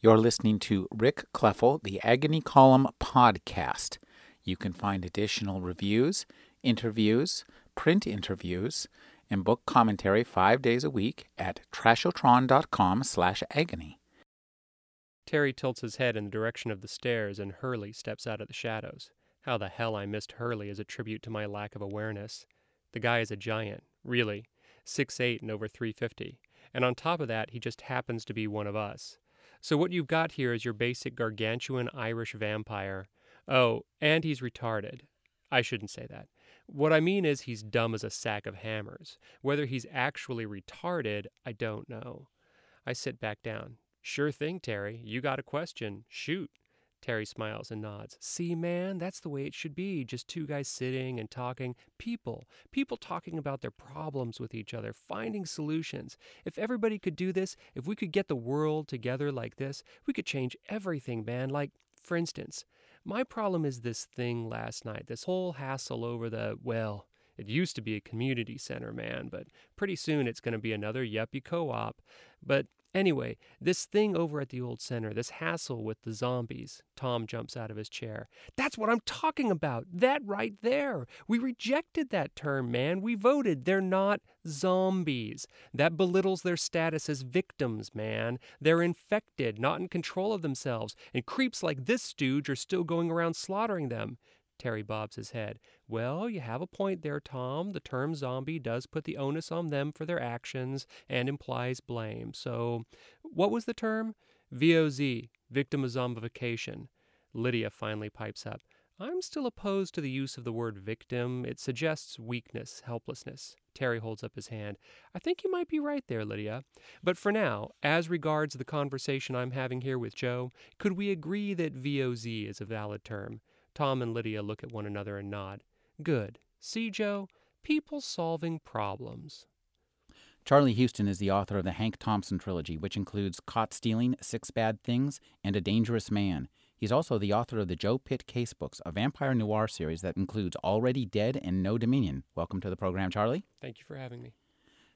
You're listening to Rick Kleffel, the Agony Column podcast. You can find additional reviews, interviews, print interviews, and book commentary five days a week at trashotron.com slash agony. Terry tilts his head in the direction of the stairs, and Hurley steps out of the shadows. How the hell I missed Hurley is a tribute to my lack of awareness. The guy is a giant, really, six eight and over 350. And on top of that, he just happens to be one of us. So what you've got here is your basic gargantuan Irish vampire. Oh, and he's retarded. I shouldn't say that. What I mean is he's dumb as a sack of hammers. Whether he's actually retarded, I don't know. I sit back down. Sure thing, Terry. You got a question. Shoot. Terry smiles and nods. See, man, that's the way it should be. Just two guys sitting and talking. People. People talking about their problems with each other, finding solutions. If everybody could do this, if we could get the world together like this, we could change everything, man. Like, for instance, my problem is this thing last night, this whole hassle over the, well, it used to be a community center, man, but pretty soon it's going to be another yuppie co op. But Anyway, this thing over at the old center, this hassle with the zombies. Tom jumps out of his chair. That's what I'm talking about. That right there. We rejected that term, man. We voted. They're not zombies. That belittles their status as victims, man. They're infected, not in control of themselves. And creeps like this stooge are still going around slaughtering them. Terry bobs his head. Well, you have a point there, Tom. The term zombie does put the onus on them for their actions and implies blame. So, what was the term? VOZ, victim of zombification. Lydia finally pipes up. I'm still opposed to the use of the word victim. It suggests weakness, helplessness. Terry holds up his hand. I think you might be right there, Lydia. But for now, as regards the conversation I'm having here with Joe, could we agree that VOZ is a valid term? Tom and Lydia look at one another and nod. Good. See, Joe? People solving problems. Charlie Huston is the author of the Hank Thompson trilogy, which includes Caught Stealing, Six Bad Things, and A Dangerous Man. He's also the author of the Joe Pitt Case Books, a vampire noir series that includes Already Dead and No Dominion. Welcome to the program, Charlie. Thank you for having me.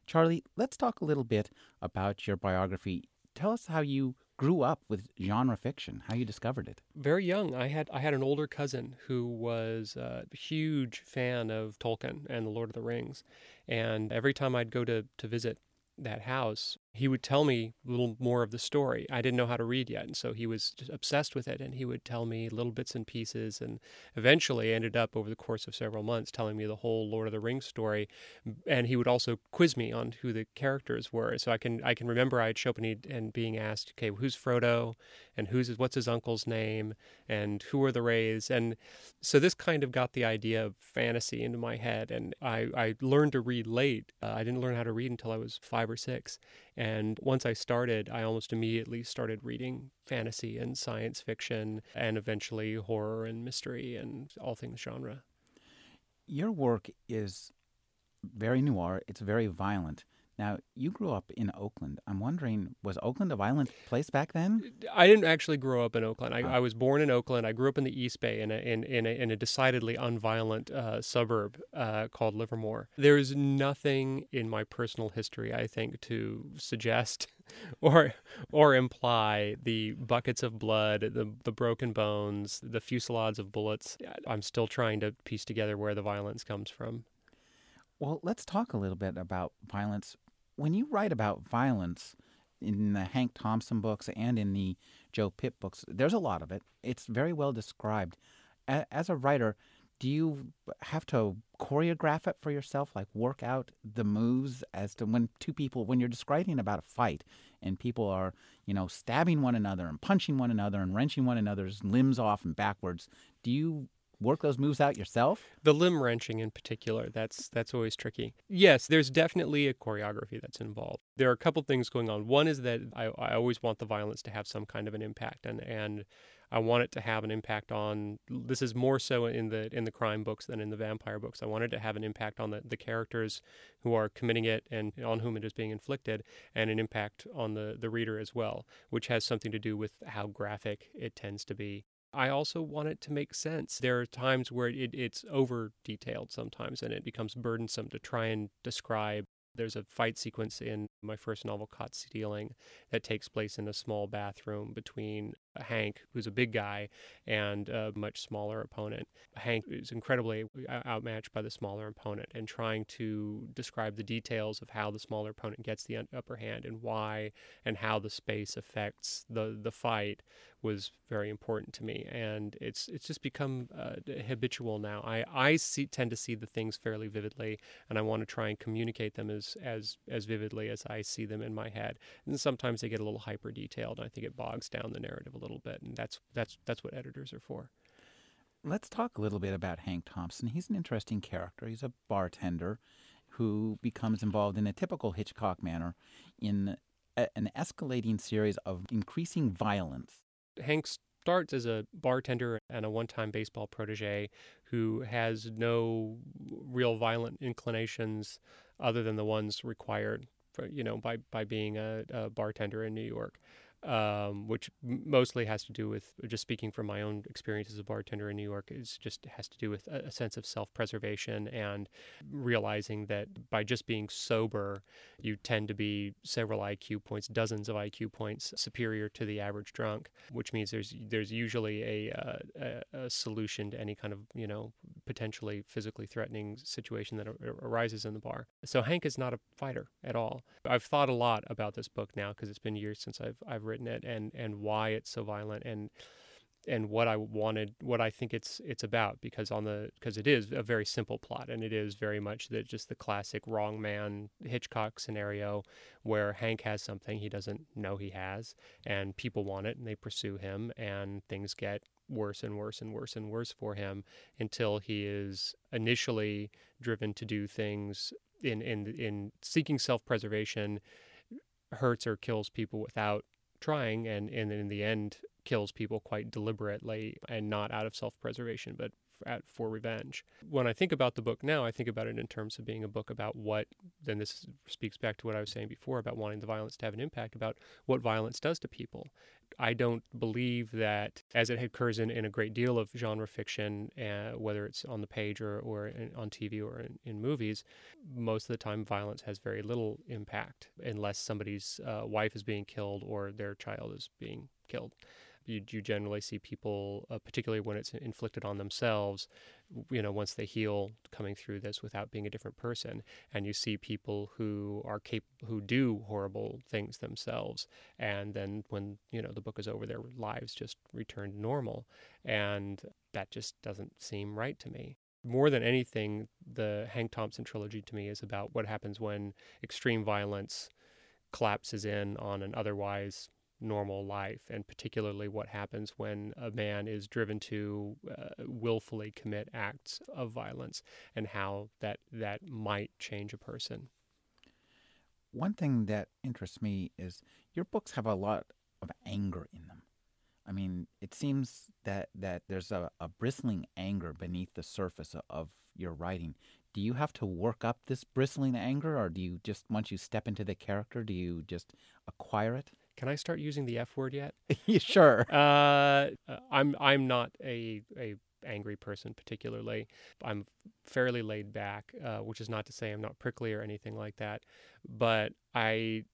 Charlie, let's talk a little bit about your biography. Tell us how you grew up with genre fiction, how you discovered it. Very young. I had I had an older cousin who was a huge fan of Tolkien and the Lord of the Rings. And every time I'd go to, to visit that house, he would tell me a little more of the story. I didn't know how to read yet, and so he was obsessed with it, and he would tell me little bits and pieces, and eventually ended up over the course of several months telling me the whole Lord of the Rings story. And he would also quiz me on who the characters were, so I can I can remember I'd show up and, and being asked, okay, who's Frodo, and who's what's his uncle's name, and who are the Rays, and so this kind of got the idea of fantasy into my head, and I I learned to read late. Uh, I didn't learn how to read until I was five or six and once I started, I almost immediately started reading fantasy and science fiction and eventually horror and mystery and all things genre. Your work is very noir, it's very violent. Now, you grew up in Oakland. I'm wondering, was Oakland a violent place back then? I didn't actually grow up in Oakland. I, oh. I was born in Oakland. I grew up in the East Bay in a, in, in a, in a decidedly unviolent uh, suburb uh, called Livermore. There is nothing in my personal history, I think, to suggest or or imply the buckets of blood, the the broken bones, the fusillades of bullets. I'm still trying to piece together where the violence comes from. Well, let's talk a little bit about violence. When you write about violence in the Hank Thompson books and in the Joe Pitt books, there's a lot of it. It's very well described. As a writer, do you have to choreograph it for yourself, like work out the moves as to when two people, when you're describing about a fight and people are, you know, stabbing one another and punching one another and wrenching one another's limbs off and backwards, do you work those moves out yourself? The limb wrenching in particular, that's that's always tricky. Yes, there's definitely a choreography that's involved. There are a couple things going on. One is that I, I always want the violence to have some kind of an impact and and I want it to have an impact on this is more so in the in the crime books than in the vampire books. I want it to have an impact on the, the characters who are committing it and on whom it is being inflicted and an impact on the, the reader as well, which has something to do with how graphic it tends to be. I also want it to make sense. There are times where it, it's over detailed sometimes and it becomes burdensome to try and describe There's a fight sequence in my first novel, Caught Stealing, that takes place in a small bathroom between Hank, who's a big guy, and a much smaller opponent. Hank is incredibly outmatched by the smaller opponent, and trying to describe the details of how the smaller opponent gets the upper hand and why and how the space affects the the fight was very important to me, and it's it's just become uh, habitual now. I I see, tend to see the things fairly vividly, and I want to try and communicate them as as as vividly as I see them in my head. And sometimes they get a little hyper detailed, and I think it bogs down the narrative a little bit, and that's that's that's what editors are for. Let's talk a little bit about Hank Thompson. He's an interesting character. He's a bartender who becomes involved in a typical Hitchcock manner in a, an escalating series of increasing violence Hank starts as a bartender and a one time baseball protege who has no real violent inclinations other than the ones required for, you know, by, by being a, a bartender in New York um, which mostly has to do with just speaking from my own experience as a bartender in New York. Is just has to do with a, a sense of self-preservation and realizing that by just being sober, you tend to be several IQ points, dozens of IQ points superior to the average drunk, which means there's there's usually a, uh, a, a solution to any kind of you know potentially physically threatening situation that arises in the bar. So Hank is not a fighter at all. I've thought a lot about this book now because it's been years since I've I've written it and and why it's so violent and and what I wanted, what I think it's it's about, because on the because it is a very simple plot, and it is very much the just the classic wrong man Hitchcock scenario, where Hank has something he doesn't know he has, and people want it, and they pursue him, and things get worse and worse and worse and worse for him until he is initially driven to do things in in in seeking self preservation, hurts or kills people without trying and, and in the end kills people quite deliberately and not out of self-preservation but at, for revenge. When I think about the book now, I think about it in terms of being a book about what, then this speaks back to what I was saying before about wanting the violence to have an impact about what violence does to people. I don't believe that, as it occurs in, in a great deal of genre fiction, uh, whether it's on the page or, or in, on TV or in, in, movies, most of the time violence has very little impact unless somebody's uh, wife is being killed or their child is being killed you, you generally see people, uh, particularly when it's inflicted on themselves, you know, once they heal, coming through this without being a different person. And you see people who are cap- who do horrible things themselves, and then when you know the book is over, their lives just return to normal, and that just doesn't seem right to me. More than anything, the Hank Thompson trilogy to me is about what happens when extreme violence collapses in on an otherwise normal life, and particularly what happens when a man is driven to uh, willfully commit acts of violence, and how that that might change a person. One thing that interests me is your books have a lot of anger in them. I mean, it seems that, that there's a, a bristling anger beneath the surface of your writing. Do you have to work up this bristling anger, or do you just, once you step into the character, do you just acquire it? Can I start using the F word yet? sure. Uh, I'm I'm not a a angry person particularly. I'm fairly laid back, uh, which is not to say I'm not prickly or anything like that, but I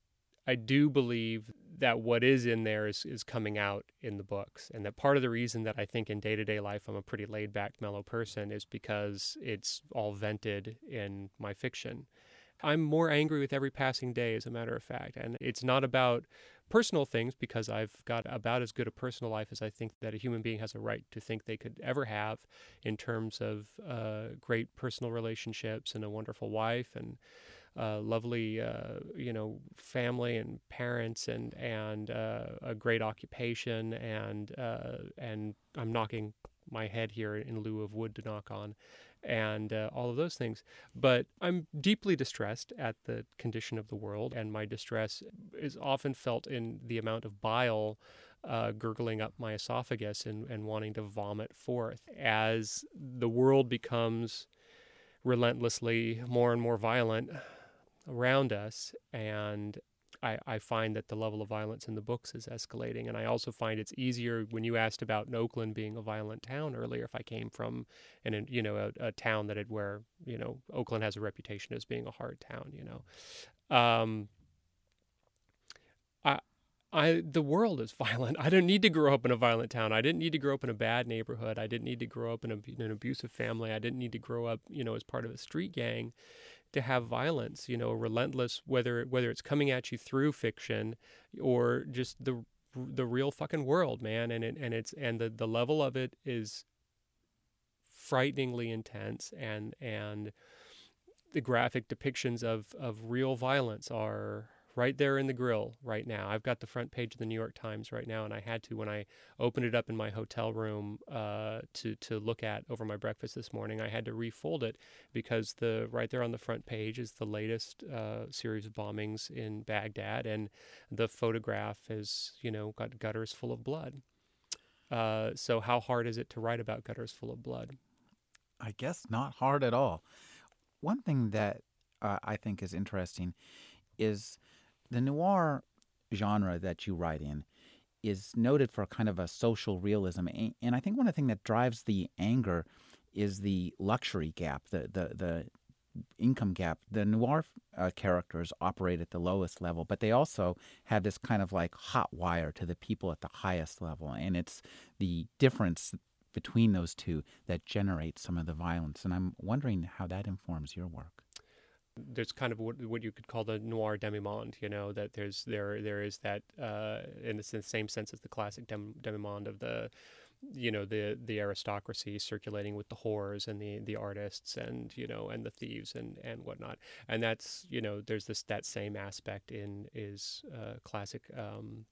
I do believe that what is in there is, is coming out in the books. And that part of the reason that I think in day to day life I'm a pretty laid back, mellow person is because it's all vented in my fiction. I'm more angry with every passing day, as a matter of fact. And it's not about personal things because I've got about as good a personal life as I think that a human being has a right to think they could ever have in terms of uh, great personal relationships and a wonderful wife and uh, lovely, uh, you know, family and parents and and uh, a great occupation and uh, and I'm knocking my head here in lieu of wood to knock on and uh, all of those things. But I'm deeply distressed at the condition of the world, and my distress is often felt in the amount of bile uh, gurgling up my esophagus and, and wanting to vomit forth as the world becomes relentlessly more and more violent around us. And I, I find that the level of violence in the books is escalating. And I also find it's easier when you asked about Oakland being a violent town earlier. If I came from an you know a, a town that had where you know Oakland has a reputation as being a hard town, you know. Um, I I the world is violent. I don't need to grow up in a violent town. I didn't need to grow up in a bad neighborhood. I didn't need to grow up in, a, in an abusive family. I didn't need to grow up, you know, as part of a street gang to have violence. You know, relentless whether whether it's coming at you through fiction or just the the real fucking world, man. And it and it's and the the level of it is frighteningly intense and and the graphic depictions of of real violence are right there in the grill right now. I've got the front page of the New York Times right now, and I had to when I opened it up in my hotel room uh, to to look at over my breakfast this morning. I had to refold it because the right there on the front page is the latest uh, series of bombings in Baghdad, and the photograph is you know got gutters full of blood. Uh, so how hard is it to write about gutters full of blood? I guess not hard at all. One thing that uh, I think is interesting is the noir genre that you write in is noted for kind of a social realism, and I think one of the things that drives the anger is the luxury gap, the the the income gap. The noir uh, characters operate at the lowest level, but they also have this kind of like hot wire to the people at the highest level, and it's the difference between those two that generates some of the violence. And I'm wondering how that informs your work there's kind of what, what you could call the noir demi-monde, you know, that there's there there is that uh, in the same sense as the classic dem- demi-monde of the you know the the aristocracy circulating with the whores and the the artists and you know and the thieves and and whatnot. And that's you know there's this that same aspect in is uh, classic um,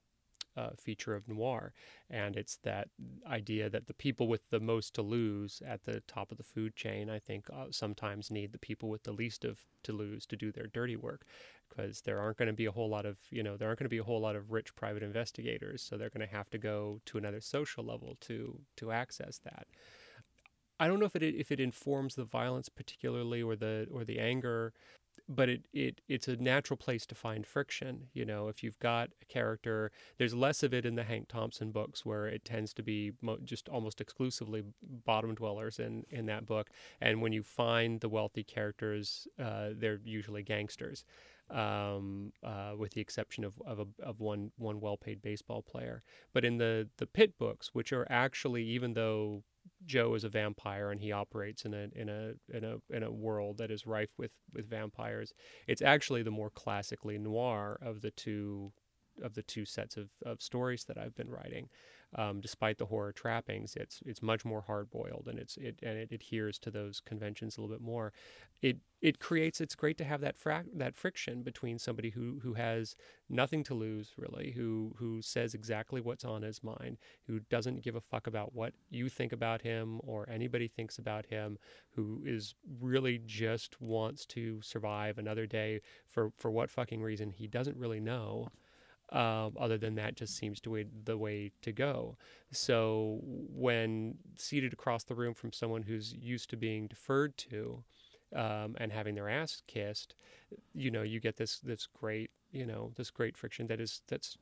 uh, feature of noir. And it's that idea that the people with the most to lose at the top of the food chain, I think, uh, sometimes need the people with the least of to lose to do their dirty work. Because there aren't going to be a whole lot of, you know, there aren't going to be a whole lot of rich private investigators. So they're going to have to go to another social level to to access that. I don't know if it if it informs the violence particularly or the or the anger but it, it it's a natural place to find friction. You know, if you've got a character, there's less of it in the Hank Thompson books where it tends to be mo- just almost exclusively bottom dwellers in in that book. And when you find the wealthy characters, uh, they're usually gangsters. Um, uh, with the exception of of, a, of one one well paid baseball player. But in the the Pitt books, which are actually even though Joe is a vampire and he operates in a in a in a in a world that is rife with with vampires. It's actually the more classically noir of the two of the two sets of, of stories that I've been writing um, despite the horror trappings, it's it's much more hard boiled and it's it and it adheres to those conventions a little bit more. It it creates it's great to have that fra- that friction between somebody who who has nothing to lose really, who who says exactly what's on his mind, who doesn't give a fuck about what you think about him or anybody thinks about him, who is really just wants to survive another day for for what fucking reason he doesn't really know. Um, other than that, just seems to be the way to go. So when seated across the room from someone who's used to being deferred to um, and having their ass kissed, you know, you get this this great you know this great friction that is that's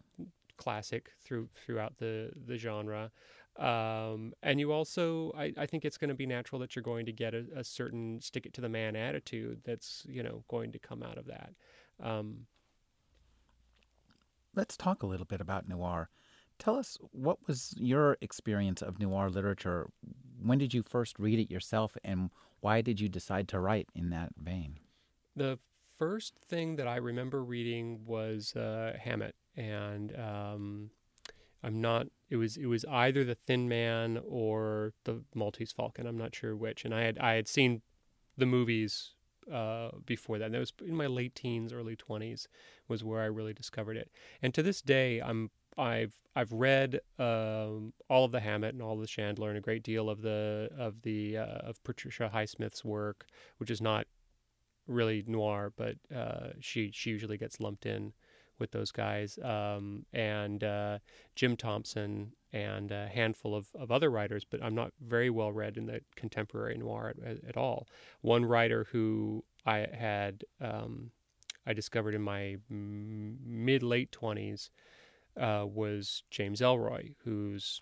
classic through throughout the the genre. Um, and you also, I, I think it's going to be natural that you're going to get a, a, certain stick it to the man attitude that's, you know, going to come out of that. Um, let's talk a little bit about noir. Tell us what was your experience of noir literature? When did you first read it yourself, and why did you decide to write in that vein? The first thing that I remember reading was uh, Hammett, and um, I'm not. It was it was either The Thin Man or The Maltese Falcon. I'm not sure which. And I had I had seen the movies uh, before that. And that was in my late teens, early 20s was where I really discovered it. And to this day, I'm I've I've read um, all of the Hammett and all of the Chandler and a great deal of the of the uh, of Patricia Highsmith's work, which is not really noir, but uh, she she usually gets lumped in with those guys, um, and uh, Jim Thompson and a handful of, of other writers, but I'm not very well read in the contemporary noir at, at all. One writer who I had um, I discovered in my m- mid late twenties uh, was James Ellroy, who's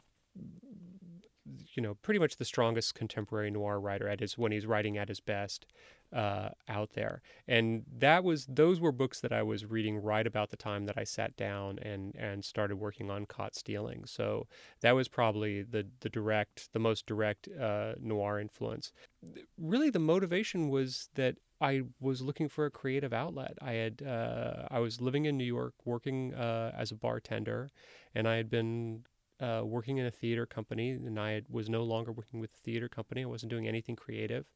you know pretty much the strongest contemporary noir writer at his when he's writing at his best uh, out there. And that was those were books that I was reading right about the time that I sat down and and started working on Caught Stealing. So that was probably the the direct the most direct uh, noir influence. Really, the motivation was that I was looking for a creative outlet. I had uh, I was living in New York, working uh, as a bartender, and I had been uh, working in a theater company, and I was no longer working with a theater company. I wasn't doing anything creative,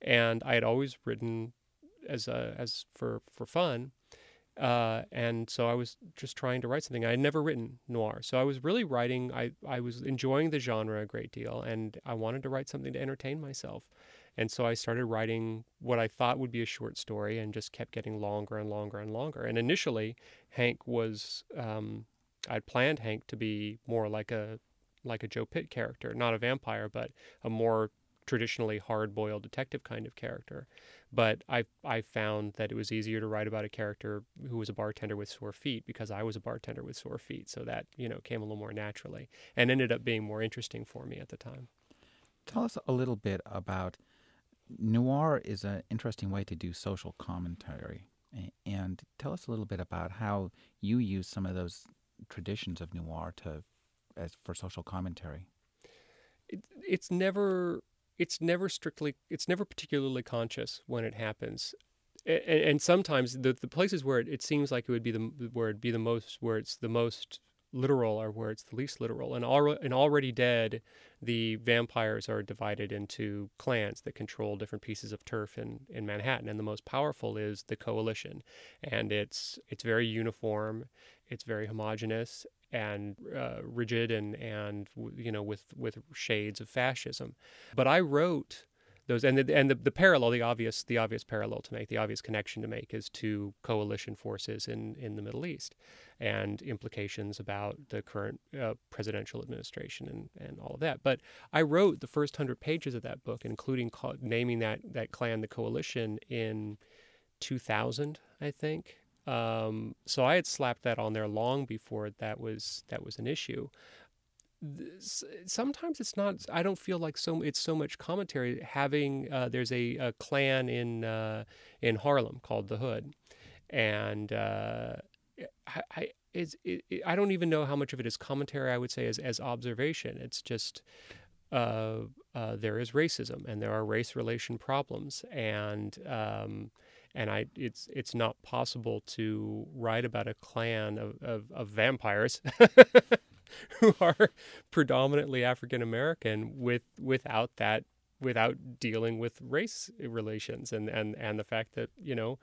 and I had always written as a, as for for fun. Uh, and so I was just trying to write something. I had never written noir, so I was really writing. I I was enjoying the genre a great deal, and I wanted to write something to entertain myself. And so I started writing what I thought would be a short story, and just kept getting longer and longer and longer. And initially, Hank was um, I'd planned Hank to be more like a like a Joe Pitt character, not a vampire, but a more traditionally hard-boiled detective kind of character. But I I found that it was easier to write about a character who was a bartender with sore feet because I was a bartender with sore feet, so that you know came a little more naturally and ended up being more interesting for me at the time. Tell us a little bit about noir is an interesting way to do social commentary and tell us a little bit about how you use some of those traditions of noir to as for social commentary? It, it's never it's never strictly it's never particularly conscious when it happens. And, and sometimes the, the places where it, it seems like it would be the where it'd be the most where it's the most literal or where it's the least literal. And, al- and already dead, the vampires are divided into clans that control different pieces of turf in, in Manhattan. And the most powerful is the coalition. And it's it's very uniform, it's very homogenous and uh, rigid and and you know with with shades of fascism. But I wrote those and the, and the, the parallel the obvious the obvious parallel to make the obvious connection to make is to coalition forces in in the Middle East and implications about the current uh, presidential administration and, and all of that. But I wrote the first hundred pages of that book, including naming that that clan the coalition in 2000, I think. Um, so I had slapped that on there long before that was that was an issue sometimes it's not i don't feel like so it's so much commentary having uh, there's a, a, clan in uh, in harlem called the hood. And uh, I, I it, I don't even know how much of it is commentary i would say as, as observation. It's just uh, uh, there is racism and there are race relation problems. And um, and I it's it's not possible to write about a clan of, of, of vampires who are predominantly African American with without that without dealing with race relations and and and the fact that you know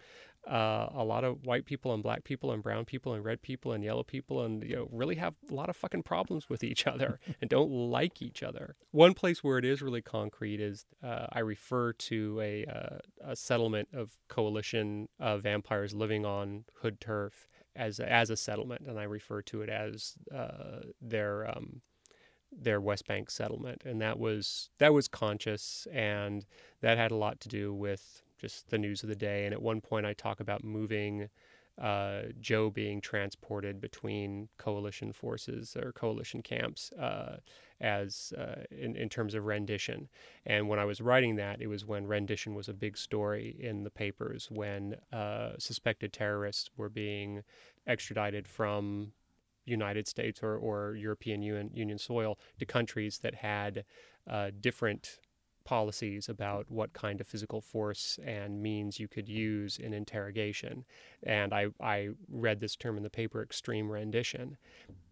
uh, a lot of white people and black people and brown people and red people and yellow people and you know really have a lot of fucking problems with each other and don't like each other. One place where it is really concrete is uh, I refer to a, uh, a settlement of coalition of vampires living on hood turf as a, as a settlement, and I refer to it as uh, their um, their West Bank settlement, and that was that was conscious, and that had a lot to do with just the news of the day. And at one point, I talk about moving uh, Joe being transported between coalition forces or coalition camps uh, as uh, in, in terms of rendition. And when I was writing that, it was when rendition was a big story in the papers when uh, suspected terrorists were being extradited from United States or, or European Union, Union soil to countries that had uh, different policies about what kind of physical force and means you could use in interrogation. And I, I read this term in the paper, extreme rendition.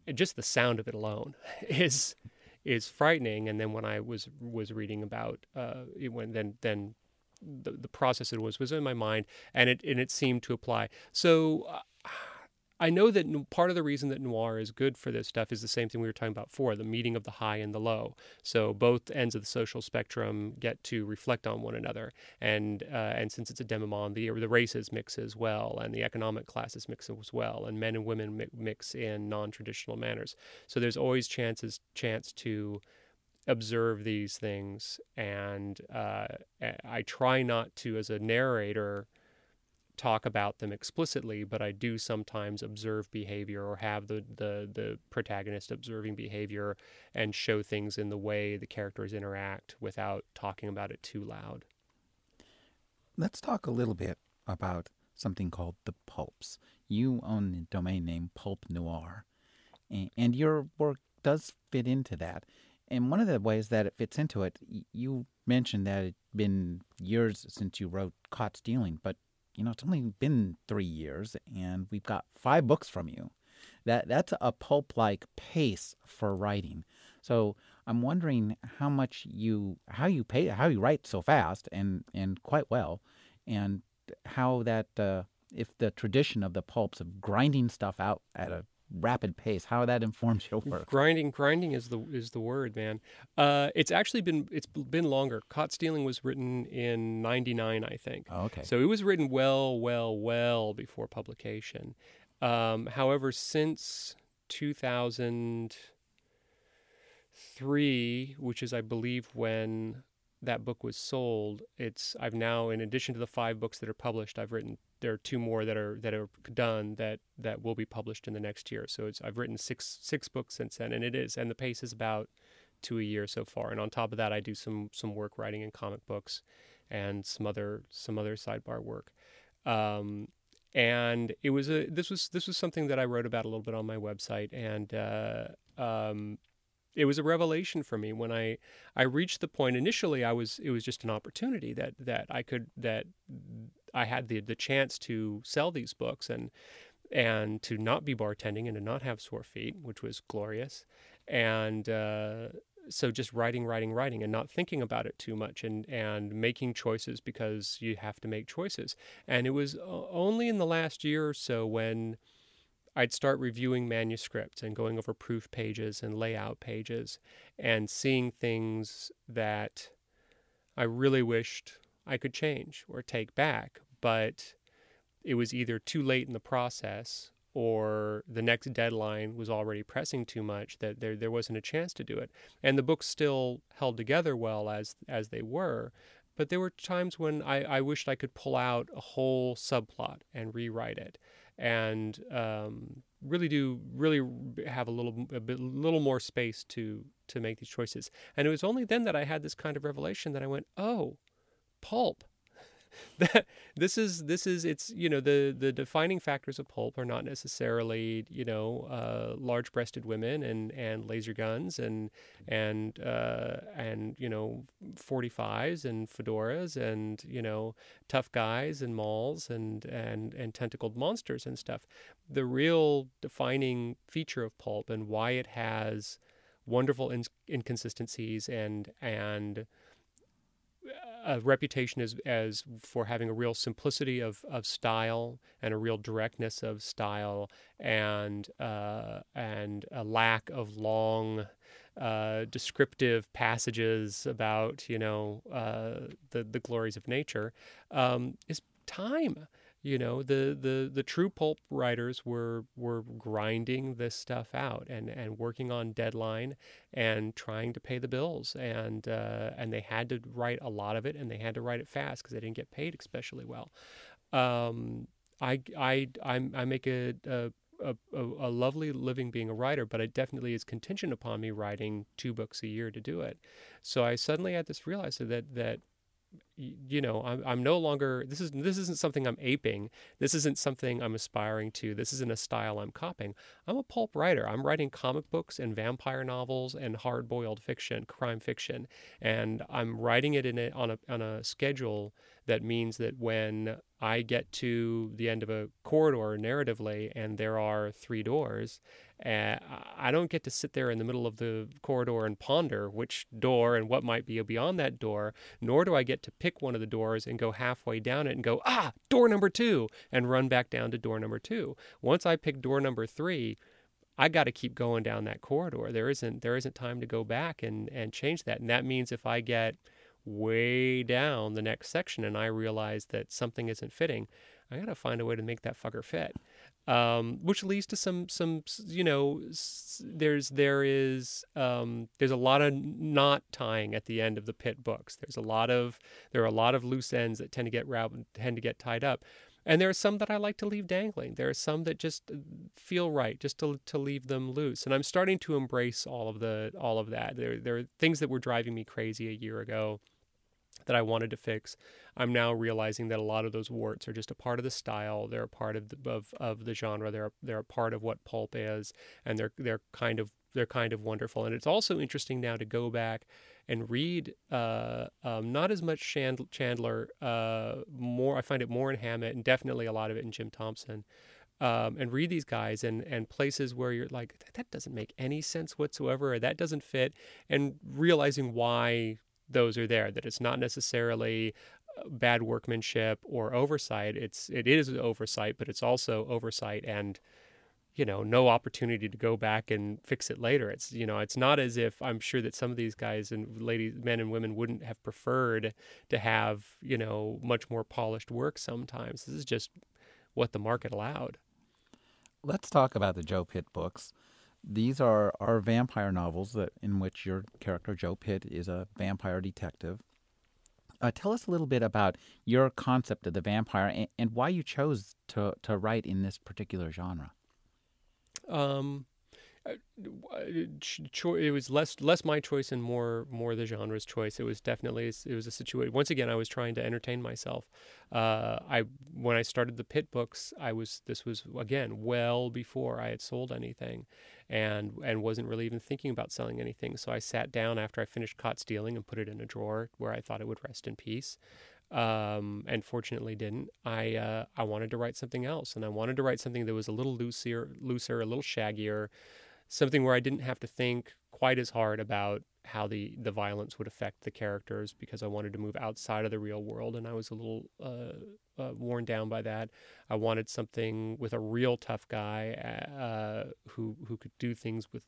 And just the sound of it alone is is frightening. And then when I was was reading about uh, it, when then then the, the process it was was in my mind, and it and it seemed to apply. So. Uh, I know that part of the reason that noir is good for this stuff is the same thing we were talking about before the meeting of the high and the low. So both ends of the social spectrum get to reflect on one another. And uh, and since it's a demi-monde, the, the races mix as well, and the economic classes mix as well, and men and women mix in non traditional manners. So there's always chances chance to observe these things. And uh, I try not to, as a narrator, talk about them explicitly, but I do sometimes observe behavior or have the, the, the protagonist observing behavior and show things in the way the characters interact without talking about it too loud. Let's talk a little bit about something called the pulps. You own the domain name Pulp Noir, and your work does fit into that. And one of the ways that it fits into it, you mentioned that it's been years since you wrote Caught Stealing, but you know it's only been three years, and we've got five books from you. That that's a pulp-like pace for writing. So I'm wondering how much you how you pay how you write so fast and and quite well, and how that uh, if the tradition of the pulps of grinding stuff out at a rapid pace, how that informs your work. Grinding, grinding is the is the word, man. Uh, it's actually been it's been longer. Caught Stealing was written in '99, I think. Oh, okay. So it was written well, well, well before publication. Um, however, since 2003, which is, I believe, when that book was sold, it's I've now, in addition to the five books that are published, I've written there are two more that are that are done that that will be published in the next year. So it's I've written six six books since then, and it is and the pace is about two a year so far. And on top of that, I do some some work writing in comic books, and some other some other sidebar work. Um, and it was a this was this was something that I wrote about a little bit on my website, and uh, um, it was a revelation for me when I I reached the point. Initially, I was it was just an opportunity that that I could that I had the the chance to sell these books and and to not be bartending and to not have sore feet, which was glorious. And uh, so just writing, writing, writing, and not thinking about it too much, and and making choices because you have to make choices. And it was only in the last year or so when I'd start reviewing manuscripts and going over proof pages and layout pages and seeing things that I really wished I could change or take back, but it was either too late in the process or the next deadline was already pressing too much that there there wasn't a chance to do it. And the books still held together well as as they were, but there were times when I, I wished I could pull out a whole subplot and rewrite it and um, really do really have a little a bit, little more space to to make these choices. And it was only then that I had this kind of revelation that I went, oh, pulp. this is this is it's you know the the defining factors of pulp are not necessarily you know uh, large breasted women and and laser guns and and uh, and you know 45s and fedoras and you know tough guys and molls and and and tentacled monsters and stuff the real defining feature of pulp and why it has wonderful inconsistencies and and a reputation as as for having a real simplicity of, of style and a real directness of style and uh, and a lack of long uh, descriptive passages about you know uh, the the glories of nature um, is time you know the the the true pulp writers were were grinding this stuff out and and working on deadline and trying to pay the bills and uh, and they had to write a lot of it and they had to write it fast because they didn't get paid especially well um, I I I'm, i make a, a a, a, lovely living being a writer, but it definitely is contingent upon me writing two books a year to do it. So I suddenly had this realization that that you know I'm, I'm no longer this is this isn't something i'm aping. This isn't something i'm aspiring to. This isn't a style i'm copying. I'm a pulp writer. I'm writing comic books and vampire novels and hard-boiled fiction crime fiction. And i'm writing it in a, on a on a schedule that means that when I get to the end of a corridor narratively and there are three doors, uh, I don't get to sit there in the middle of the corridor and ponder which door and what might be beyond that door, nor do I get to pick one of the doors and go halfway down it and go, ah, door number two, and run back down to door number two. Once I pick door number three, I got to keep going down that corridor. There isn't there isn't time to go back and and change that. And that means if I get way down the next section and I realize that something isn't fitting, I got to find a way to make that fucker fit. Um, which leads to some some you know there's there is um, there's a lot of knot tying at the end of the Pitt books. There's a lot of there are a lot of loose ends that tend to get tend to get tied up. and there are some that I like to leave dangling. There are some that just uh, feel right, just to to leave them loose. And I'm starting to embrace all of the all of that. There there are things that were driving me crazy a year ago that I wanted to fix. I'm now realizing that a lot of those warts are just a part of the style. They're a part of the of, of the genre. They're they're a part of what pulp is, and they're they're kind of they're kind of wonderful. And it's also interesting now to go back and read uh, um, not as much Chandler, uh, more I find it more in Hammett and definitely a lot of it in Jim Thompson. Um, and read these guys and and places where you're like that doesn't make any sense whatsoever or that doesn't fit and realizing why those are there that it's not necessarily uh, bad workmanship or oversight. It's it is oversight but it's also oversight and you know no opportunity to go back and fix it later. It's you know it's not as if i'm sure that some of these guys and ladies men and women wouldn't have preferred to have you know much more polished work sometimes. This is just what the market allowed. Let's talk about the joe pitt books these are are vampire novels that in which your character joe pitt is a vampire detective uh, tell us a little bit about your concept of the vampire and, and why you chose to, to write in this particular genre um, uh, it was less less my choice and more more the genre's choice. It was definitely it was a situation. Once again, I was trying to entertain myself. Uh, I when I started the Pitt books, I was this was again well before I had sold anything, and and wasn't really even thinking about selling anything. So I sat down after I finished Caught Stealing and put it in a drawer where I thought it would rest in peace um, and fortunately didn't. I uh, I wanted to write something else, and I wanted to write something that was a little looser, looser, a little shaggier, something where I didn't have to think quite as hard about how the the violence would affect the characters because I wanted to move outside of the real world, and I was a little uh, uh, worn down by that. I wanted something with a real tough guy uh, who who could do things with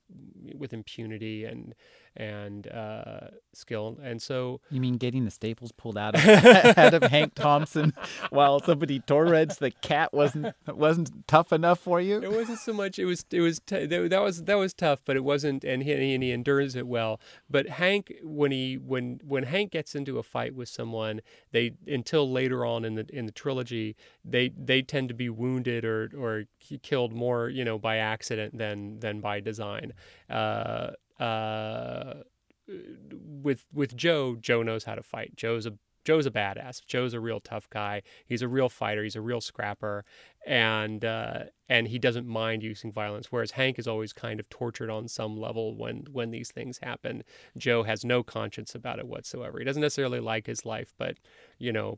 with impunity and and uh, skill. And so you mean getting the staples pulled out of, out of Hank Thompson while somebody Torreds the cat wasn't wasn't tough enough for you? It wasn't so much. It was it was t- that was that was tough, but it wasn't. And he and he endures it well. But Hank, when he when when Hank gets into a fight with someone, they until later on in the in the trilogy, they they tend to be wounded or or killed more, you know, by accident than than by design. Uh, uh, with with Joe, Joe knows how to fight. Joe's a Joe's a badass. Joe's a real tough guy. He's a real fighter. He's a real scrapper, and uh, and he doesn't mind using violence. Whereas Hank is always kind of tortured on some level when when these things happen. Joe has no conscience about it whatsoever. He doesn't necessarily like his life, but you know,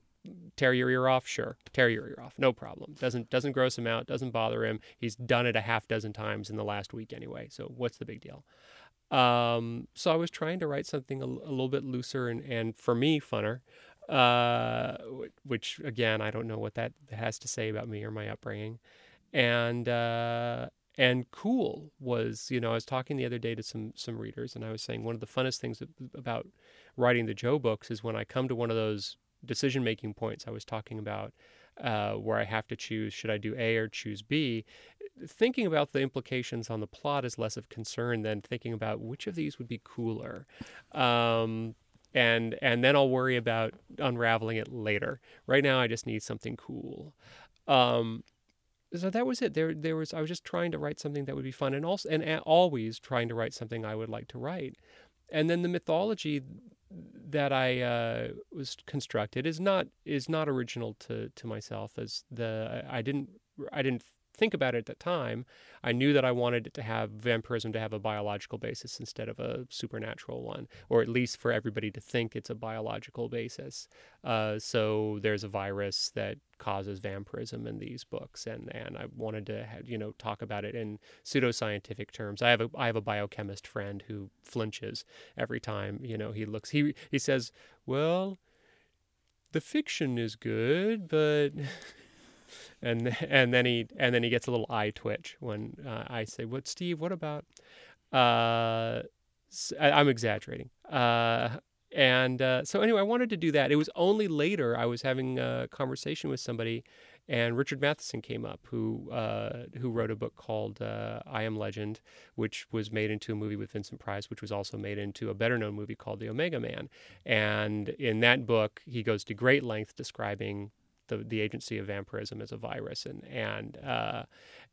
tear your ear off, sure, tear your ear off, no problem. Doesn't doesn't gross him out. Doesn't bother him. He's done it a half dozen times in the last week anyway. So what's the big deal? Um, so I was trying to write something a, a little bit looser and, and for me funner uh, which again I don't know what that has to say about me or my upbringing, and uh, and cool was you know I was talking the other day to some some readers and I was saying one of the funnest things about writing the Joe books is when I come to one of those decision making points I was talking about. Uh, where I have to choose should I do A or choose B, thinking about the implications on the plot is less of concern than thinking about which of these would be cooler. Um, and and then I'll worry about unraveling it later. Right now, I just need something cool. Um, so that was it. There, there was. I was just trying to write something that would be fun, and also, and always trying to write something I would like to write. And then the mythology that I uh, was constructed is not is not original to to myself. As the I didn't I didn't think about it at the time, I knew that I wanted it to have vampirism to have a biological basis instead of a supernatural one, or at least for everybody to think it's a biological basis. Uh, so there's a virus that causes vampirism in these books, and and I wanted to have, you know talk about it in pseudoscientific terms. I have a I have a biochemist friend who flinches every time you know he looks he he says, well, the fiction is good, but and and then he and then he gets a little eye twitch when uh, I say, "What, Steve? What about?" Uh, I'm exaggerating. Uh, and uh, so anyway, I wanted to do that. It was only later I was having a conversation with somebody, and Richard Matheson came up, who uh, who wrote a book called uh, I Am Legend, which was made into a movie with Vincent Price, which was also made into a better known movie called The Omega Man. And in that book, he goes to great length describing the the agency of vampirism as a virus, and and uh,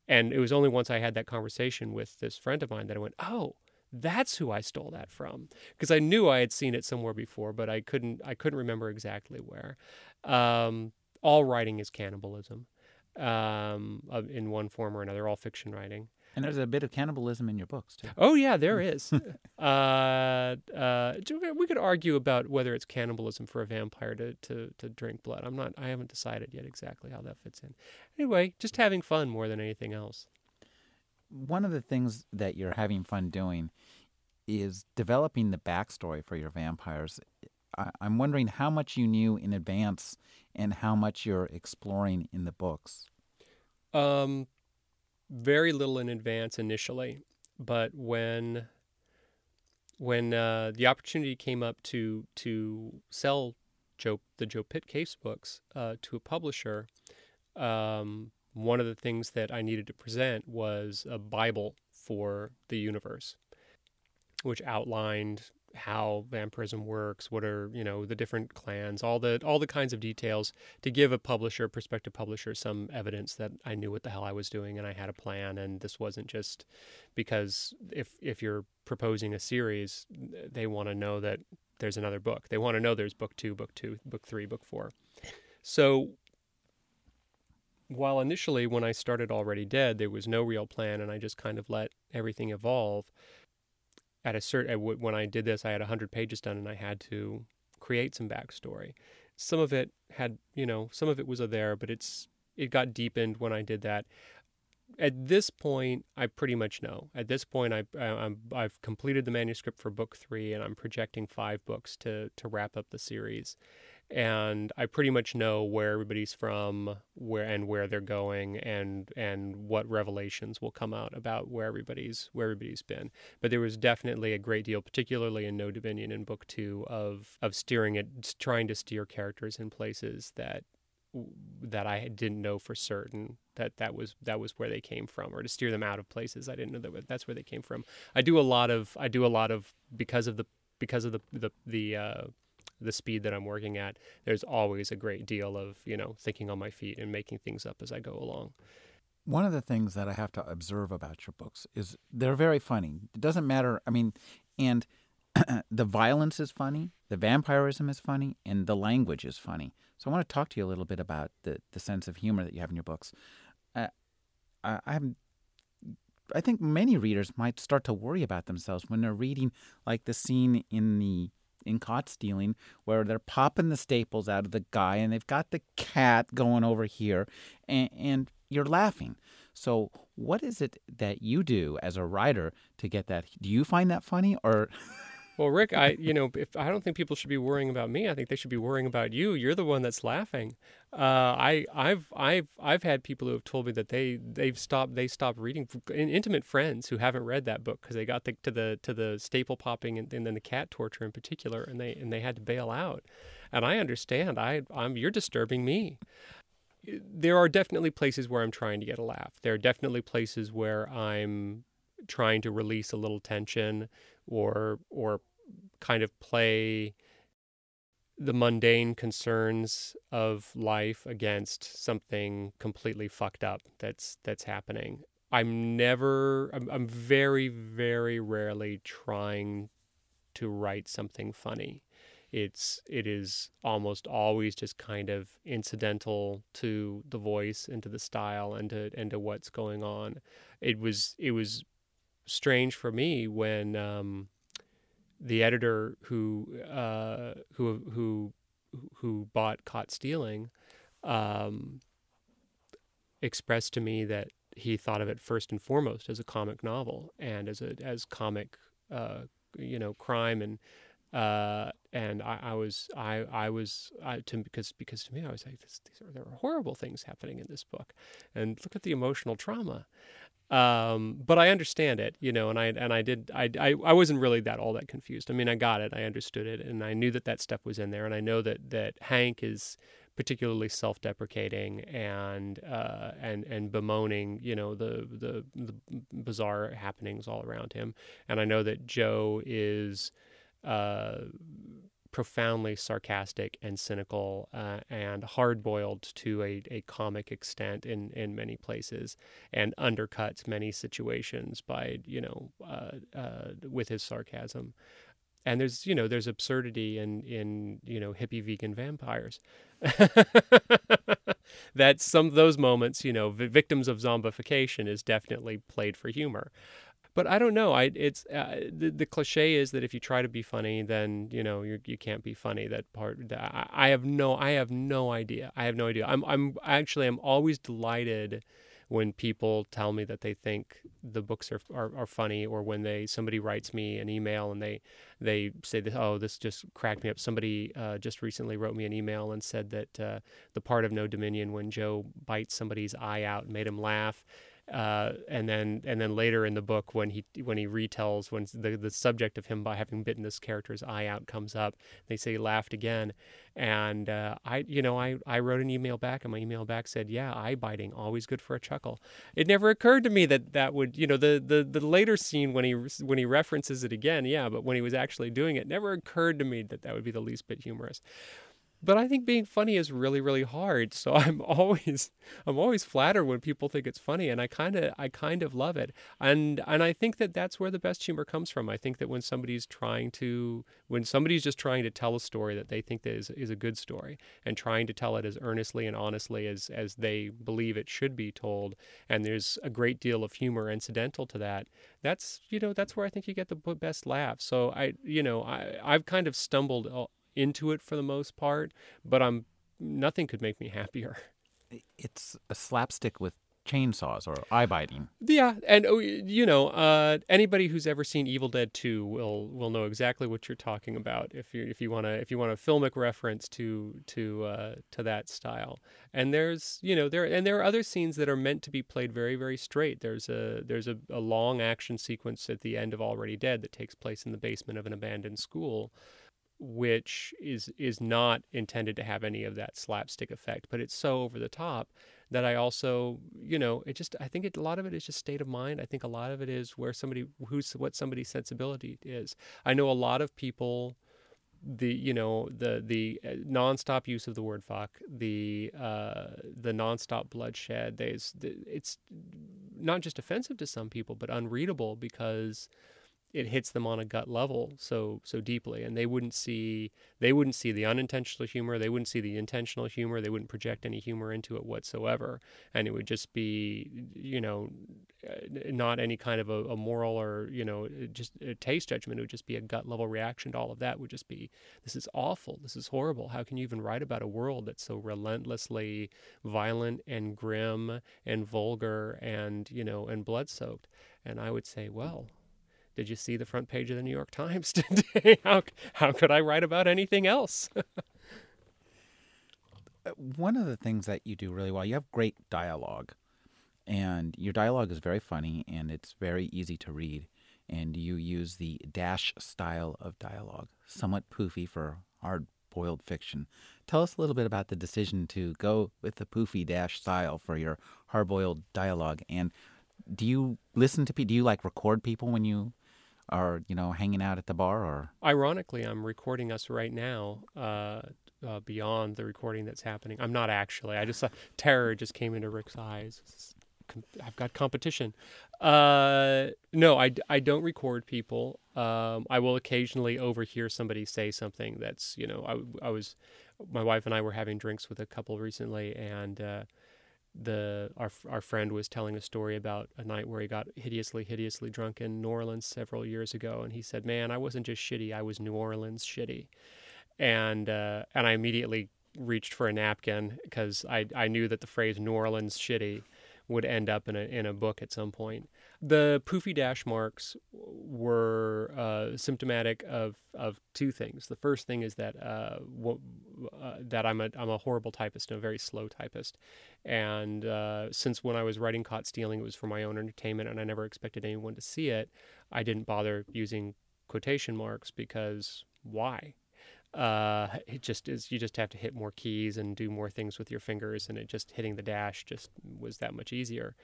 and it was only once I had that conversation with this friend of mine that I went, oh, that's who I stole that from, because I knew I had seen it somewhere before, but I couldn't I couldn't remember exactly where. Um, all writing is cannibalism, um, in one form or another. All fiction writing. And there's a bit of cannibalism in your books too. Oh yeah, there is. uh, uh, we could argue about whether it's cannibalism for a vampire to, to, to drink blood. I'm not. I haven't decided yet exactly how that fits in. Anyway, just having fun more than anything else. One of the things that you're having fun doing is developing the backstory for your vampires. I, I'm wondering how much you knew in advance and how much you're exploring in the books. Um, very little in advance initially, but when when uh, the opportunity came up to to sell Joe the Joe Pitt case books uh, to a publisher, um, one of the things that I needed to present was a Bible for the universe, which outlined how vampirism works, what are you know the different clans, all the all the kinds of details to give a publisher, prospective publisher, some evidence that I knew what the hell I was doing and I had a plan, and this wasn't just because if if you're proposing a series, they want to know that there's another book. They want to know there's book two, book two, book three, book four. So while initially when I started Already Dead, there was no real plan, and I just kind of let everything evolve at a certain when I did this, I had hundred pages done, and I had to create some backstory. Some of it had, you know, some of it was there, but it's it got deepened when I did that. At this point, I pretty much know. At this point, I, I I've completed the manuscript for book three, and I'm projecting five books to to wrap up the series and I pretty much know where everybody's from, where and where they're going, and and what revelations will come out about where everybody's where everybody's been. But there was definitely a great deal, particularly in No Dominion in book two, of of steering it, trying to steer characters in places that that I didn't know for certain that that was that was where they came from, or to steer them out of places I didn't know that that's where they came from. I do a lot of I do a lot of because of the because of the the the uh, the speed that I'm working at, there's always a great deal of, you know, thinking on my feet and making things up as I go along. One of the things that I have to observe about your books is they're very funny. It doesn't matter. I mean, and the violence is funny, the vampirism is funny, and the language is funny. So I want to talk to you a little bit about the, the sense of humor that you have in your books. Uh, I, I'm I think many readers might start to worry about themselves when they're reading like the scene in the in caught stealing where they're popping the staples out of the guy and they've got the cat going over here and, and you're laughing. So, what is it that you do as a writer to get that? Do you find that funny or? Well, Rick, I you know, if I don't think people should be worrying about me. I think they should be worrying about you. You're the one that's laughing. Uh, I I've I've I've had people who have told me that they they've stopped they stopped reading. Intimate friends who haven't read that book because they got the, to the to the staple popping and, and then the cat torture in particular, and they and they had to bail out. And I understand. I I'm you're disturbing me there are definitely places where I'm trying to get a laugh. There are definitely places where I'm trying to release a little tension or or kind of play the mundane concerns of life against something completely fucked up that's that's happening. I'm never I'm, I'm very very rarely trying to write something funny. It's it is almost always just kind of incidental to the voice and to the style and to and to what's going on. It was it was strange for me when um, the editor who uh, who who who bought Caught Stealing um, expressed to me that he thought of it first and foremost as a comic novel and as a as comic uh, you know crime and uh, and I, I, was I I was I, to, because because to me I was like this, these are there are horrible things happening in this book, and look at the emotional trauma, um, but I understand it, you know, and I and I did I, I I wasn't really that all that confused. I mean, I got it, I understood it, and I knew that that stuff was in there, and I know that that Hank is particularly self-deprecating and uh, and and bemoaning, you know, the, the the bizarre happenings all around him, and I know that Joe is. Uh, profoundly sarcastic and cynical uh, and hard boiled to a, a comic extent in, in many places and undercuts many situations by, you know, uh, uh, with his sarcasm. And there's, you know, there's absurdity in, in you know, hippie vegan vampires. that some of those moments, you know, victims of zombification is definitely played for humor but I don't know. I it's uh, the, the cliche is that if you try to be funny, then you know you you can't be funny. That part. I, I have no. I have no idea. I have no idea. I'm I'm actually I'm always delighted when people tell me that they think the books are, are, are, funny or when they somebody writes me an email and they they say that oh this just cracked me up somebody uh, just recently wrote me an email and said that uh, the part of no dominion when joe bites somebody's eye out made him laugh uh, and then and then later in the book when he when he retells when the the subject of him by having bitten this character's eye out comes up they say he laughed again. And uh, I you know I I wrote an email back and my email back said yeah eye biting always good for a chuckle. It never occurred to me that that would you know the the the later scene when he when he references it again yeah but when he was actually doing it never occurred to me that that would be the least bit humorous but I think being funny is really really hard. So I'm always I'm always flattered when people think it's funny, and I kind of I kind of love it. And and I think that that's where the best humor comes from. I think that when somebody's trying to when somebody's just trying to tell a story that they think that is is a good story and trying to tell it as earnestly and honestly as as they believe it should be told, and there's a great deal of humor incidental to that. That's you know that's where I think you get the best laughs. So I you know I I've kind of stumbled into it for the most part, but I'm nothing could make me happier. It's a slapstick with chainsaws or eye biting. Yeah, and oh, you know, uh, anybody who's ever seen Evil Dead 2 will will know exactly what you're talking about if you if you want to if you want a filmic reference to to uh, to that style. And there's you know there and there are other scenes that are meant to be played very very straight. There's a there's a, a long action sequence at the end of Already Dead that takes place in the basement of an abandoned school which is is not intended to have any of that slapstick effect, but it's so over the top that I also, you know, it just I think it, a lot of it is just state of mind. I think a lot of it is where somebody who's what somebody's sensibility is. I know a lot of people the you know the the uh, nonstop use of the word fuck, the uh, the nonstop bloodshed. There's it's not just offensive to some people, but unreadable because it hits them on a gut level so so deeply and they wouldn't see they wouldn't see the unintentional humor they wouldn't see the intentional humor they wouldn't project any humor into it whatsoever and it would just be you know uh, not any kind of a, a moral or you know just a taste judgment it would just be a gut level reaction to all of that would just be this is awful this is horrible how can you even write about a world that's so relentlessly violent and grim and vulgar and you know and blood soaked? And i would say well did you see the front page of the New York Times today? how, how could I write about anything else? Uh, one of the things that you do really well, you have great dialogue. And your dialogue is very funny and it's very easy to read. And you use the dash style of dialogue, somewhat poofy for hard boiled fiction. Tell us a little bit about the decision to go with the poofy dash style for your hard boiled dialogue. And do you listen to people? Do you like record people when you are you know hanging out at the bar or? Ironically i'm recording us right now uh, uh, beyond the recording that's happening. I'm not actually. I just uh, terror just came into rick's eyes. I've got competition. Uh, no I, I don't record people. Um, i will occasionally overhear somebody say something that's you know I, I was my wife and i were having drinks with a couple recently and uh, the our our friend was telling a story about a night where he got hideously hideously drunk in New Orleans several years ago, and he said, "Man, I wasn't just shitty; I was New Orleans shitty," and uh, and I immediately reached for a napkin because I I knew that the phrase New Orleans shitty would end up in a in a book at some point. The poofy dash marks were uh, symptomatic of, of two things. The first thing is that uh, w- uh, that I'm a I'm a horrible typist and a very slow typist, and uh, since when I was writing Caught Stealing, it was for my own entertainment, and I never expected anyone to see it. I didn't bother using quotation marks because why? uh, it just is you just have to hit more keys and do more things with your fingers and it just hitting the dash just was that much easier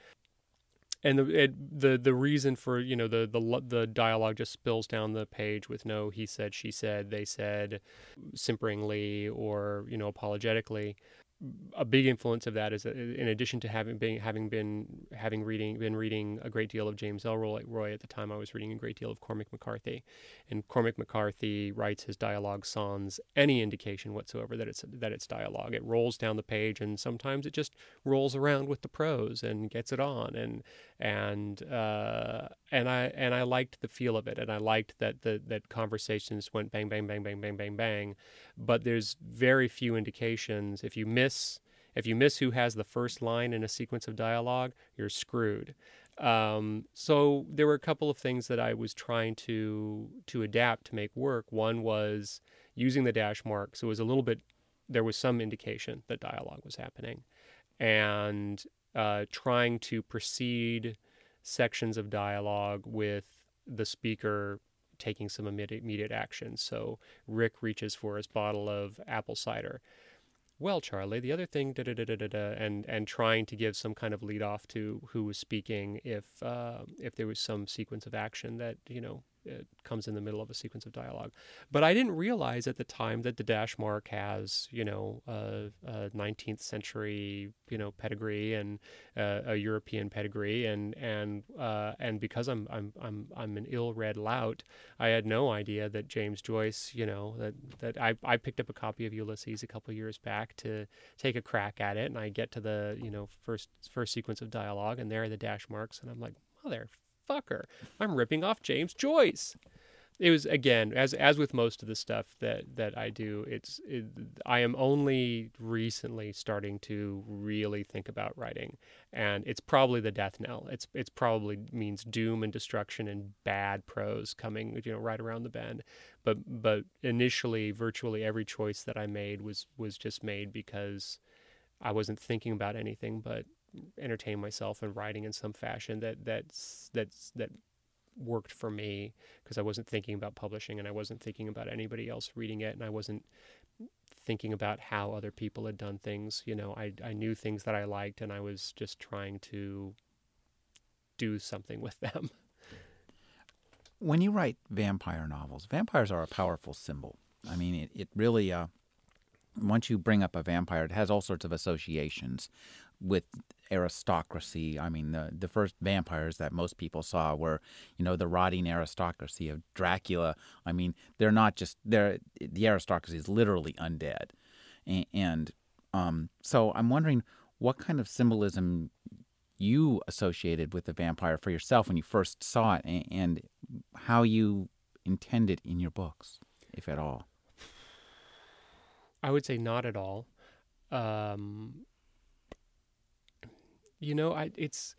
and the it, the the reason for you know the the the dialogue just spills down the page with no he said she said they said simperingly or you know apologetically a big influence of that is that in addition to having been having been having reading been reading a great deal of James Ellroy at the time I was reading a great deal of Cormac McCarthy. And Cormac McCarthy writes his dialogue sans any indication whatsoever that it's that it's dialogue. It rolls down the page and sometimes it just rolls around with the prose and gets it on. And and uh, and I and I liked the feel of it and I liked that the that conversations went bang bang bang bang bang bang bang but there's very few indications. If you miss if you miss who has the first line in a sequence of dialogue, you're screwed. Um, so there were a couple of things that I was trying to to adapt to make work. One was using the dash mark, so it was a little bit. There was some indication that dialogue was happening, and uh, trying to precede sections of dialogue with the speaker taking some immediate, immediate action. So Rick reaches for his bottle of apple cider. Well, Charlie, the other thing, da da da da da, and and trying to give some kind of lead off to who was speaking if uh, if there was some sequence of action that you know it comes in the middle of a sequence of dialogue. But I didn't realize at the time that the dash mark has, you know, a, a 19th century, you know, pedigree and uh, a European pedigree, and and uh, and because I'm I'm I'm I'm an ill-read lout, I had no idea that James Joyce, you know, that that I I picked up a copy of Ulysses a couple years back to take a crack at it, and I get to the you know first first sequence of dialogue, and there are the dash marks, and I'm like, mother motherfucker. I'm ripping off James Joyce. It was again, as as with most of the stuff that that I do, it's it, I am only recently starting to really think about writing, and it's probably the death knell. It's it's probably means doom and destruction and bad prose coming, you know, right around the bend. But but initially, virtually every choice that I made was was just made because I wasn't thinking about anything but entertain myself and writing in some fashion that that's that's that worked for me because I wasn't thinking about publishing and I wasn't thinking about anybody else reading it and I wasn't thinking about how other people had done things. You know, I I knew things that I liked and I was just trying to do something with them. When you write vampire novels, vampires are a powerful symbol. I mean, it, it really, uh, once you bring up a vampire, it has all sorts of associations with aristocracy. I mean, the the first vampires that most people saw were, you know, the rotting aristocracy of Dracula. I mean, they're not just they're the aristocracy is literally undead, and, and um, so I'm wondering what kind of symbolism you associated with the vampire for yourself when you first saw it, and, and how you intend it in your books, if at all. I would say not at all. Um, you know i it's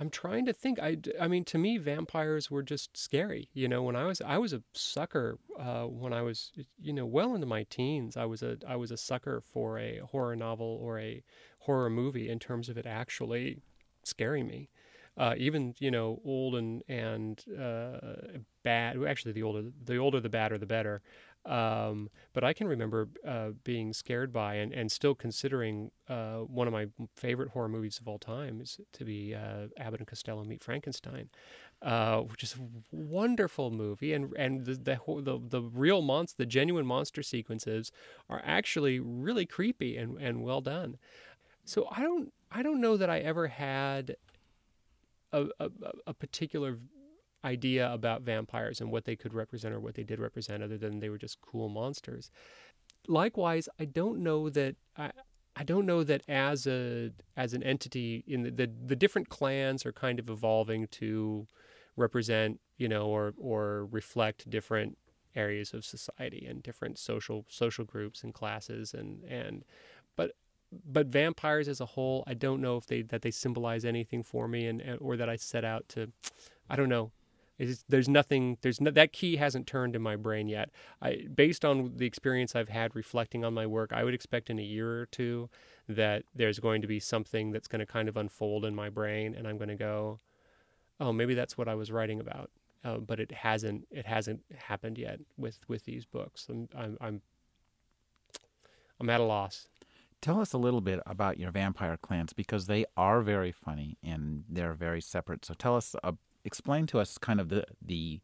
i'm trying to think i i mean to me vampires were just scary you know when i was i was a sucker uh, when i was you know well into my teens i was a i was a sucker for a horror novel or a horror movie in terms of it actually scaring me uh, even you know old and and uh, bad. Actually, the older the older the badder the better. Um, but I can remember uh, being scared by and, and still considering uh, one of my favorite horror movies of all time is to be uh, Abbott and Costello Meet Frankenstein, uh, which is a wonderful movie. And and the the the, the real monster, the genuine monster sequences are actually really creepy and, and well done. So I don't I don't know that I ever had a, a, a particular idea about vampires and what they could represent or what they did represent other than they were just cool monsters. Likewise, I don't know that I I don't know that as a as an entity in the, the, the different clans are kind of evolving to represent, you know, or or reflect different areas of society and different social social groups and classes and and but but vampires as a whole, I don't know if they that they symbolize anything for me and or that I set out to I don't know it's, there's nothing. There's no, that key hasn't turned in my brain yet. I, based on the experience I've had reflecting on my work, I would expect in a year or two that there's going to be something that's going to kind of unfold in my brain, and I'm going to go, "Oh, maybe that's what I was writing about." Uh, but it hasn't. It hasn't happened yet with with these books. I'm I'm I'm, I'm at a loss. Tell us a little bit about your vampire clans because they are very funny and they're very separate. So tell us, uh, explain to us kind of the the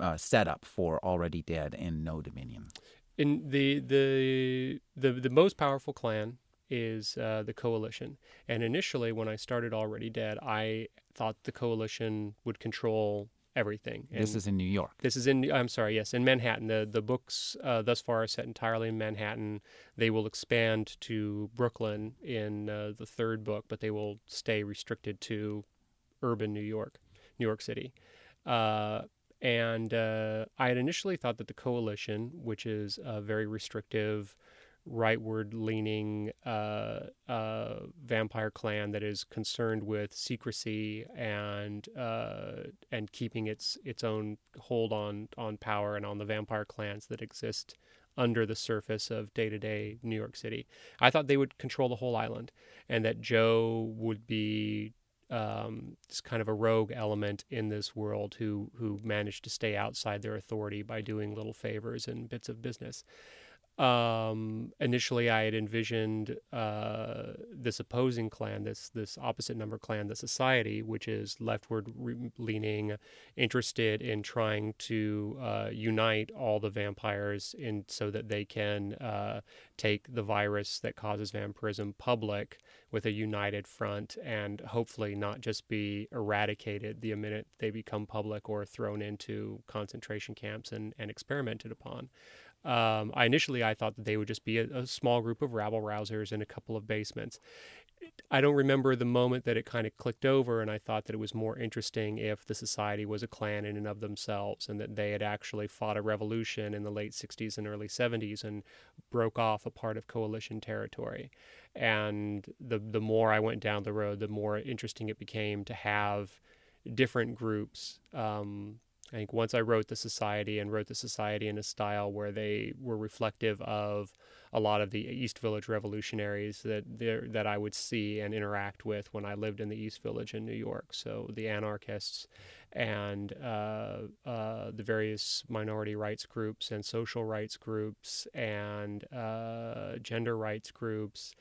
uh, setup for Already Dead and No Dominion. In the the the the most powerful clan is uh, the coalition. And initially, when I started Already Dead, I thought the coalition would control everything. And this is in New York. This is in. I'm sorry. Yes, in Manhattan. The the books uh, thus far are set entirely in Manhattan. They will expand to Brooklyn in uh, the third book, but they will stay restricted to urban New York, New York City. Uh, and uh, I had initially thought that the coalition, which is a very restrictive rightward leaning uh, uh, vampire clan that is concerned with secrecy and uh, and keeping its its own hold on on power and on the vampire clans that exist under the surface of day to day New York City. I thought they would control the whole island, and that Joe would be um, kind of a rogue element in this world who who managed to stay outside their authority by doing little favors and bits of business. Um, initially, I had envisioned uh, this opposing clan, this this opposite number clan, the Society, which is leftward leaning, interested in trying to uh, unite all the vampires in so that they can uh, take the virus that causes vampirism public with a united front and hopefully not just be eradicated the minute they become public or thrown into concentration camps and, and experimented upon. Um, I initially I thought that they would just be a, a, small group of rabble rousers in a couple of basements. I don't remember the moment that it kind of clicked over, and I thought that it was more interesting if the society was a clan in and of themselves, and that they had actually fought a revolution in the late '60s and early '70s and broke off a part of coalition territory. And the the more I went down the road, the more interesting it became to have different groups um, I think once I wrote the society and wrote the society in a style where they were reflective of a lot of the East Village revolutionaries that that I would see and interact with when I lived in the East Village in New York. So the anarchists and uh, uh, the various minority rights groups and social rights groups and uh, gender rights groups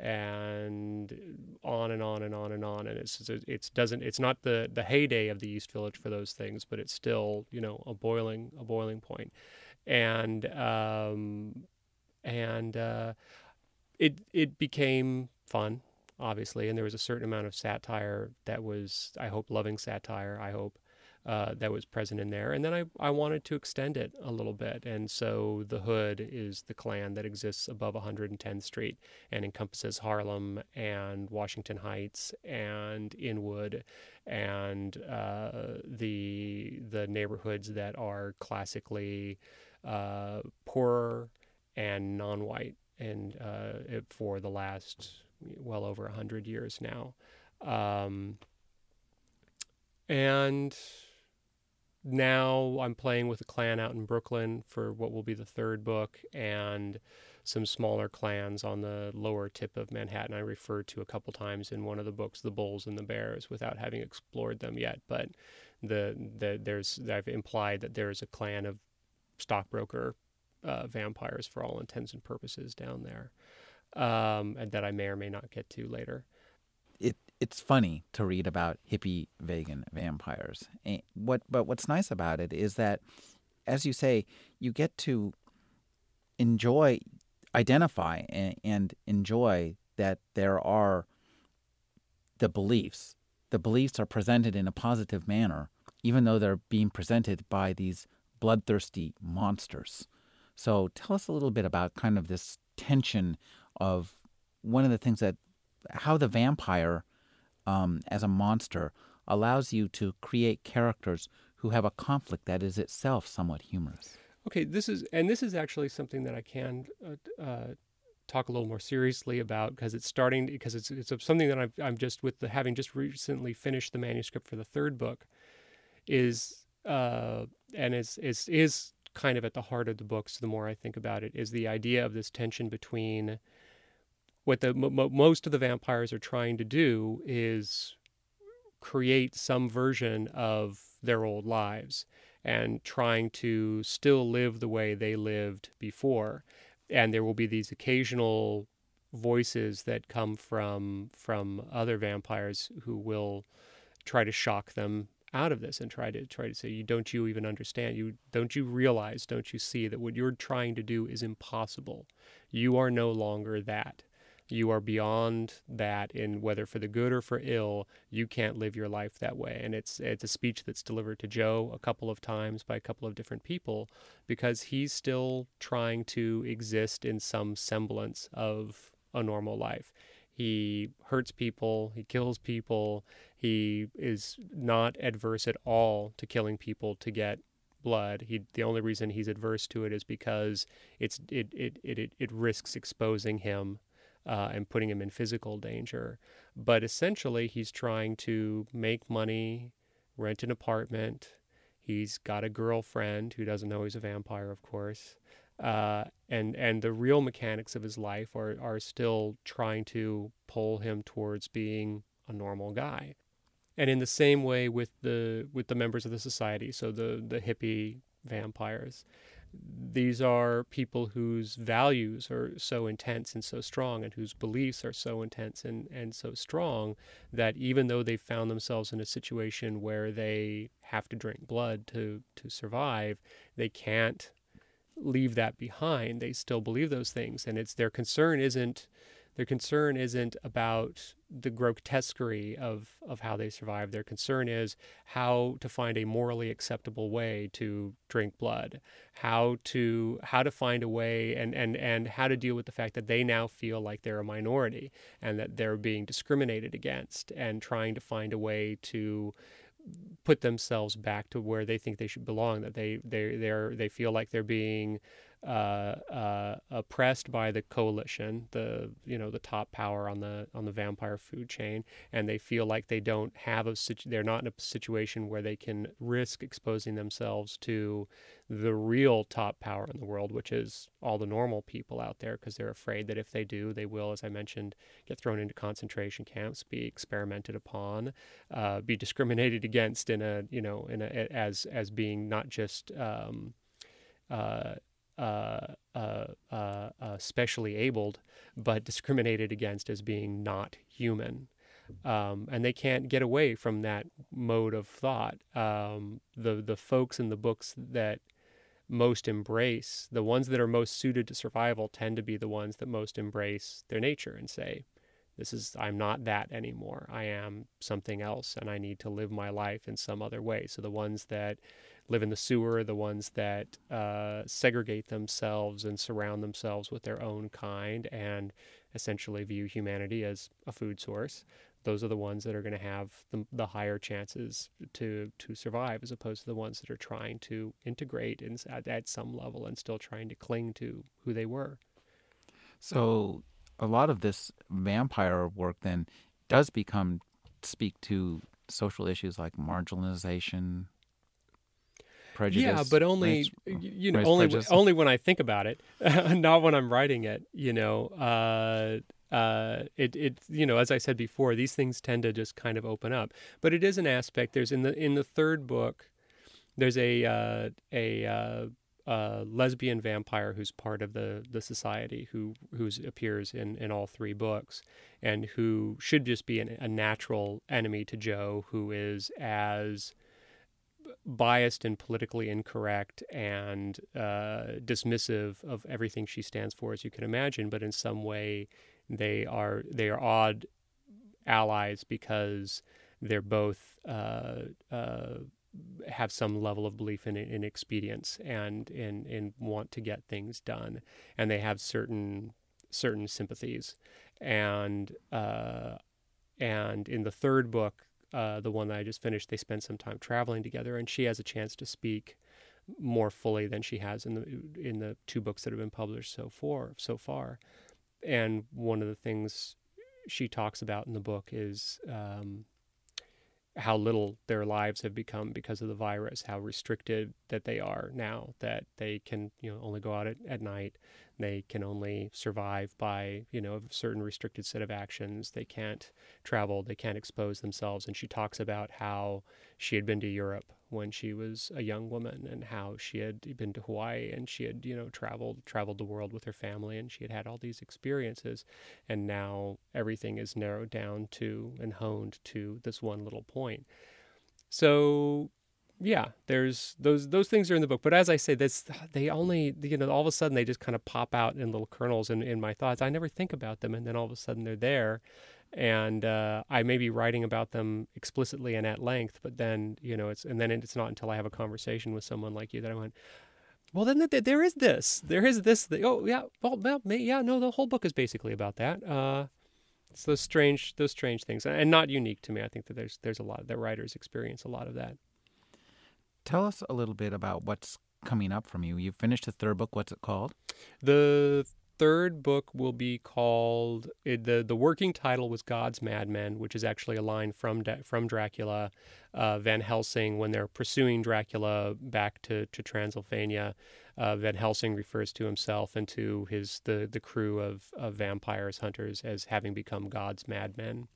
and on and on and on and on. And it's it's doesn't it's not the the heyday of the East Village for those things, but it's still you know a boiling a boiling point, and um, and uh, it it became fun obviously, and there was a certain amount of satire that was I hope loving satire. I hope uh, that was present in there. And then I, I wanted to extend it a little bit. And so the Hood is the clan that exists above 110th Street and encompasses Harlem and Washington Heights and Inwood and uh, the the neighborhoods that are classically uh, poorer and non-white and uh, for the last well over 100 years now. Um, and now I'm playing with a clan out in Brooklyn for what will be the third book, and some smaller clans on the lower tip of Manhattan. I referred to a couple times in one of the books, the Bulls and the Bears, without having explored them yet. But the, the there's I've implied that there is a clan of stockbroker uh, vampires for all intents and purposes down there, um, and that I may or may not get to later it's funny to read about hippie vegan vampires. And what but what's nice about it is that as you say, you get to enjoy identify and, and enjoy that there are the beliefs. The beliefs are presented in a positive manner, even though they're being presented by these bloodthirsty monsters. So tell us a little bit about kind of this tension of one of the things that how the vampire um, as a monster allows you to create characters who have a conflict that is itself somewhat humorous. Okay, this is and this is actually something that I can uh, uh, talk a little more seriously about because it's starting because it's it's something that i am just with the having just recently finished the manuscript for the third book is uh, and is is is kind of at the heart of the books. The more I think about it, is the idea of this tension between what the m- most of the vampires are trying to do is create some version of their old lives and trying to still live the way they lived before. And there will be these occasional voices that come from from other vampires who will try to shock them out of this and try to try to say you don't you even understand? You don't you realize don't you see that what you're trying to do is impossible? You are no longer that you are beyond that in whether for the good or for ill you can't live your life that way and it's it's a speech that's delivered to joe a couple of times by a couple of different people because he's still trying to exist in some semblance of a normal life he hurts people he kills people he is not adverse at all to killing people to get blood. He the only reason he's adverse to it is because it's it it it, it, risks exposing him uh, and putting him in physical danger. But essentially, he's trying to make money, rent an apartment. He's got a girlfriend who doesn't know he's a vampire, of course. Uh, and and the real mechanics of his life are are still trying to pull him towards being a normal guy. And in the same way with the with the members of the society, so the the hippie vampires, these are people whose values are so intense and so strong and whose beliefs are so intense and, and so strong that even though they found themselves in a situation where they have to drink blood to, to survive, they can't leave that behind. They still believe those things. And it's their concern isn't their concern isn't about the grotesquerie of, of how they survive. Their concern is how to find a morally acceptable way to drink blood, how to how to find a way and, and, and how to deal with the fact that they now feel like they're a minority and that they're being discriminated against and trying to find a way to put themselves back to where they think they should belong, that they they they they feel like they're being uh, uh, oppressed by the coalition, the you know the top power on the on the vampire food chain, and they feel like they don't have a situ- they're not in a situation where they can risk exposing themselves to the real top power in the world, which is all the normal people out there, because they're afraid that if they do, they will, as I mentioned, get thrown into concentration camps, be experimented upon, uh, be discriminated against in a you know in a as as being not just um, uh, uh, uh, uh, uh, specially abled, but discriminated against as being not human. Um, and they can't get away from that mode of thought. Um, the the folks in the books that most embrace the ones that are most suited to survival tend to be the ones that most embrace their nature and say, "This is I'm not that anymore. I am something else, and I need to live my life in some other way." So the ones that live in the sewer, the ones that uh, segregate themselves and surround themselves with their own kind and essentially view humanity as a food source. Those are the ones that are going to have the, the higher chances to to survive, as opposed to the ones that are trying to integrate in, at, at some level and still trying to cling to who they were. So, a lot of this vampire work then does become speak to social issues like marginalization, prejudice. Yeah, but only race, you know only prejudice. only when I think about it, not when I'm writing it. You know, uh, uh, it it you know as I said before, these things tend to just kind of open up. But it is an aspect. There's in the in the third book, there's a uh, a uh, uh, lesbian vampire who's part of the the society who who appears in in all three books and who should just be an, a natural enemy to Joe who is as biased and politically incorrect and uh, dismissive of everything she stands for, as you can imagine. But in some way, they are they are odd allies because they're both uh, uh, have some level of belief in, in expedience and in, in want to get things done, and they have certain certain sympathies, and uh, and in the third book, uh, the one that I just finished, they spend some time traveling together, and she has a chance to speak more fully than she has in the in the two books that have been published so far. So far, and one of the things she talks about in the book is um, how little their lives have become because of the virus, how restricted that they are now, that they can you know only go out at, at night, they can only survive by you know a certain restricted set of actions. They can't travel, they can't expose themselves. And she talks about how she had been to Europe when she was a young woman and how she had been to Hawaii and she had you know traveled traveled the world with her family and she had had all these experiences and now everything is narrowed down to and honed to this one little point. So yeah, there's those those things are in the book. But as I say, this they only you know all of a sudden they just kind of pop out in little kernels in, in my thoughts. I never think about them, and then all of a sudden they're there, and uh, I may be writing about them explicitly and at length. But then you know it's and then it's not until I have a conversation with someone like you that I went. Well, then there is this. There is this. Oh, yeah. Well, well, yeah. No, the whole book is basically about that. Uh, it's those strange, those strange things, and not unique to me. I think that there's there's a lot that writers experience a lot of that. Tell us a little bit about what's coming up from you. You've finished the third book. What's it called? The third book will be called it, the the working title was God's Madmen, which is actually a line from from Dracula, uh, Van Helsing when they're pursuing Dracula back to to Transylvania. Uh, Van Helsing refers to himself and to his the the crew of, of vampires hunters as having become God's madmen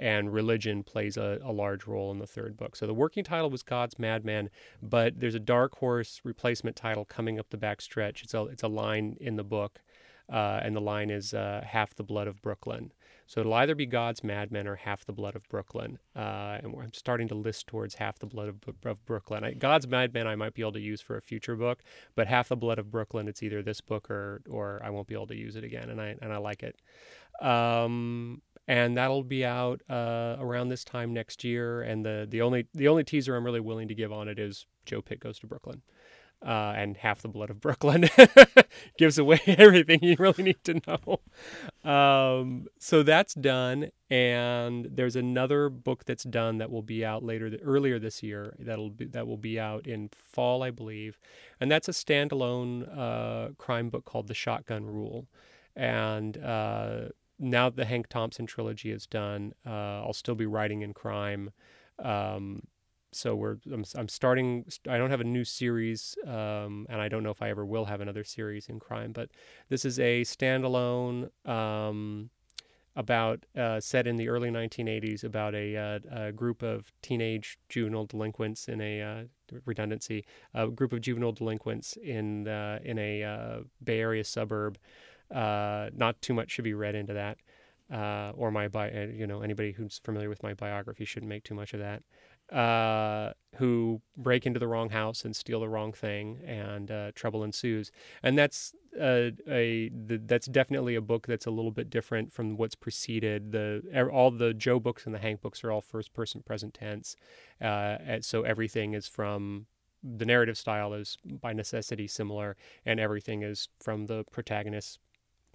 and religion plays a, a, large role in the third book. So the working title was God's Madman, but there's a dark horse replacement title coming up the back stretch. It's a it's a line in the book, uh, and the line is uh, half the blood of Brooklyn. So it'll either be God's Madmen or half the blood of Brooklyn, uh, and I'm starting to list towards half the blood of, of Brooklyn. I, God's Madmen I might be able to use for a future book, but half the blood of Brooklyn it's either this book or or I won't be able to use it again, and I and I like it. Um, and that'll be out uh, around this time next year. And the the only the only teaser I'm really willing to give on it is Joe Pitt goes to Brooklyn. Uh, and half the blood of Brooklyn gives away everything you really need to know. Um, so that's done, and there's another book that's done that will be out later, earlier this year. That'll be that will be out in fall, I believe, and that's a standalone uh, crime book called The Shotgun Rule, and uh, now that the Hank Thompson trilogy is done, uh, I'll still be writing in crime. Um, so we're I'm, I'm, starting. I don't have a new series, um, and I don't know if I ever will have another series in crime. But this is a standalone um, about uh, set in the early 1980s about a, uh, a, group of teenage juvenile delinquents in a uh, redundancy, a group of juvenile delinquents in in a uh, Bay Area suburb uh, not too much should be read into that, uh, or my bi- uh, you know anybody who's familiar with my biography shouldn't make too much of that. Uh, who break into the wrong house and steal the wrong thing, and uh, trouble ensues. And that's uh, a the, that's definitely a book that's a little bit different from what's preceded. The all the Joe books and the Hank books are all first person present tense, so everything is from the narrative style is by necessity similar, and everything is from the protagonist's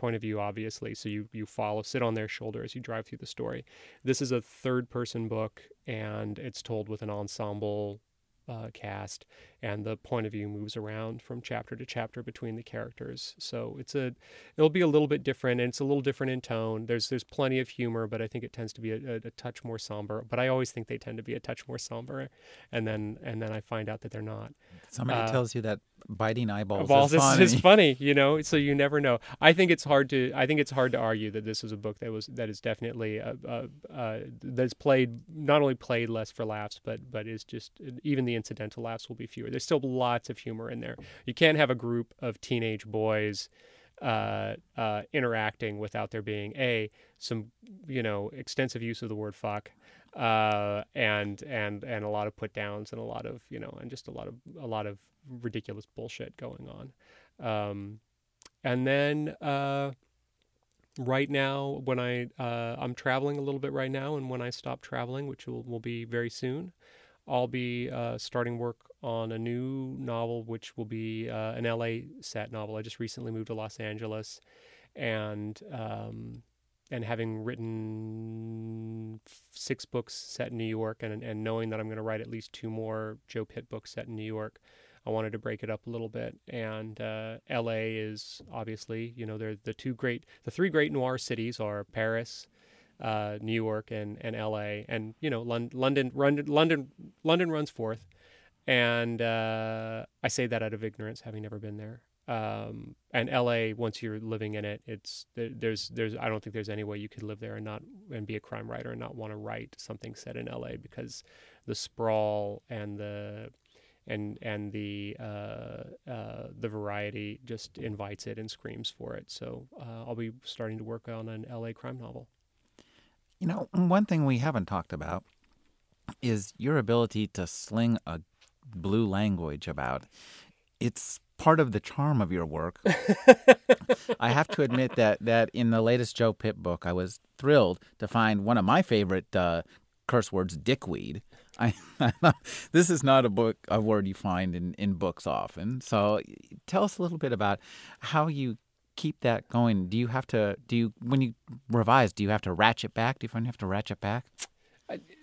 point of view, obviously. So you you follow, sit on their shoulder as you drive through the story. This is a third person book, and it's told with an ensemble uh, cast, and the point of view moves around from chapter to chapter between the characters. So it's a it'll be a little bit different, and it's a little different in tone. There's there's plenty of humor, but I think it tends to be a, a, a touch more somber. But I always think they tend to be a touch more somber, and then and then I find out that they're not. Somebody uh, tells you that biting eyeballs, balls is, funny. is funny, you know. So you never know. I think it's hard to I think it's hard to argue that this is a book that was that is definitely uh, uh, uh, a, a, a, that's played not only played less for laughs, but but is just even the incidental laughs will be fewer. There's still lots of humor in there. You can't have a group of teenage boys uh, uh, interacting without there being a some you know extensive use of the word fuck uh, and and and a lot of put downs and a lot of you know and just a lot of a lot of ridiculous bullshit going on. Um, and then uh, right now when I uh, I'm traveling a little bit right now and when I stop traveling which will, will be very soon I'll be uh, starting work on a new novel, which will be uh, an LA set novel. I just recently moved to Los Angeles, and um, and having written six books set in New York, and and knowing that I'm going to write at least two more Joe Pitt books set in New York, I wanted to break it up a little bit. And uh, L.A. is obviously, you know, they're the two great, the three great noir cities are Paris, uh, New York, and and L.A. And you know, London, London, London, London runs fourth. And uh, I say that out of ignorance, having never been there. um, and LA, once you're living in it, it's there's there's I don't think there's any way you could live there and not and be a crime writer and not want to write something set in LA because the sprawl and the and and the uh, uh, the variety just invites it and screams for it. So uh, I'll be starting to work on an LA crime novel. You know, one thing we haven't talked about is your ability to sling a blue language about. It's part of the charm of your work. I have to admit that that in the latest Joe Pitt book, I was thrilled to find one of my favorite uh, curse words, dickweed. I, this is not a book a word you find in, in books often. So tell us a little bit about how you keep that going. Do you have to do you when you revise? Do you have to ratchet back? Do you find you have to ratchet back?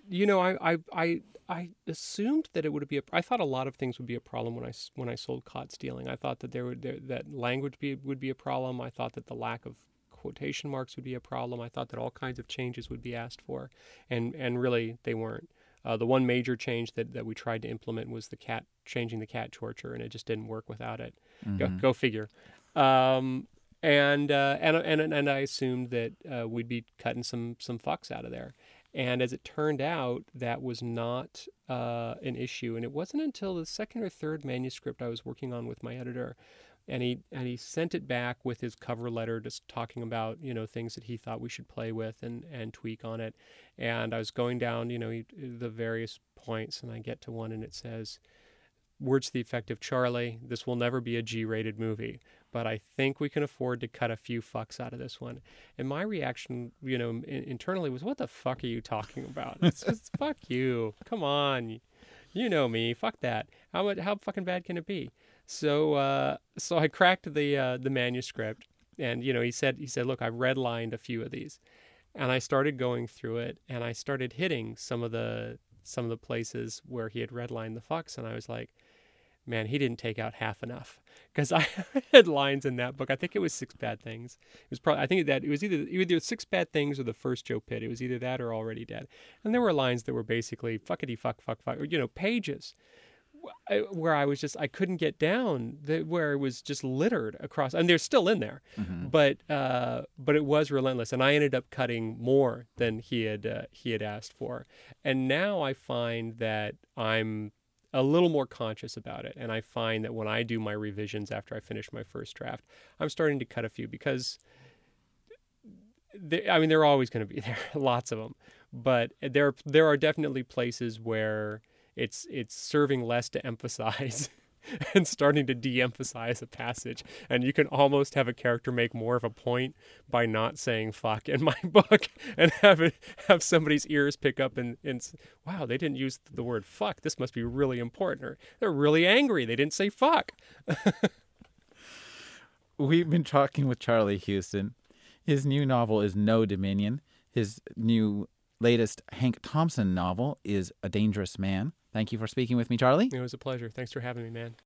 You know, I I I I assumed that it would be a. I thought a lot of things would be a problem when I when I sold caught stealing. I thought that there would there, that language be, would be a problem. I thought that the lack of quotation marks would be a problem. I thought that all kinds of changes would be asked for, and and really they weren't. Uh, the one major change that, that we tried to implement was the cat changing the cat torture, and it just didn't work without it. Mm-hmm. Go, go figure. Um, and, uh, and and and I assumed that uh, we'd be cutting some some fucks out of there. And as it turned out, that was not uh, an issue. And it wasn't until the second or third manuscript I was working on with my editor, and he and he sent it back with his cover letter, just talking about you know things that he thought we should play with and and tweak on it. And I was going down you know the various points, and I get to one, and it says, "Words to the effect of Charlie, this will never be a G-rated movie." But I think we can afford to cut a few fucks out of this one. And my reaction, you know, in- internally was, "What the fuck are you talking about? It's just fuck you. Come on, you know me. Fuck that. How much? How fucking bad can it be?" So, uh, so I cracked the uh, the manuscript, and you know, he said, he said, "Look, I've redlined a few of these," and I started going through it, and I started hitting some of the some of the places where he had redlined the fucks, and I was like man, he didn't take out half enough because I had lines in that book. I think it was six bad things. It was probably I think that it was either either six bad things or the first Joe Pitt. It was either that or already dead. And there were lines that were basically fuckity fuck fuck fuck, or, you know, pages where I was just I couldn't get down the, where it was just littered across and they're still in there mm-hmm. but uh, but it was relentless and I ended up cutting more than he had uh, he had asked for and now I find that I'm a little more conscious about it. And I find that when I do my revisions after I finish my first draft, I'm starting to cut a few because, they, I mean, they're always going to be there, lots of them. But there, there are definitely places where it's it's serving less to emphasize and starting to de-emphasize a passage. And you can almost have a character make more of a point by not saying fuck in my book and have it have somebody's ears pick up and, and wow they didn't use the word fuck. This must be really important. Or they're really angry. They didn't say fuck. We've been talking with charlie huston his new novel is no dominion. His new latest hank thompson novel is a dangerous man Thank you for speaking with me, Charlie. It was a pleasure. Thanks for having me, man.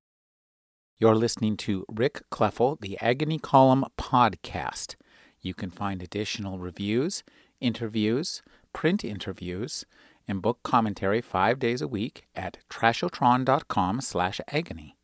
You're listening to Rick Kleffel, the Agony Column podcast. You can find additional reviews, interviews, print interviews, and book commentary five days a week at trashotron.com slash agony.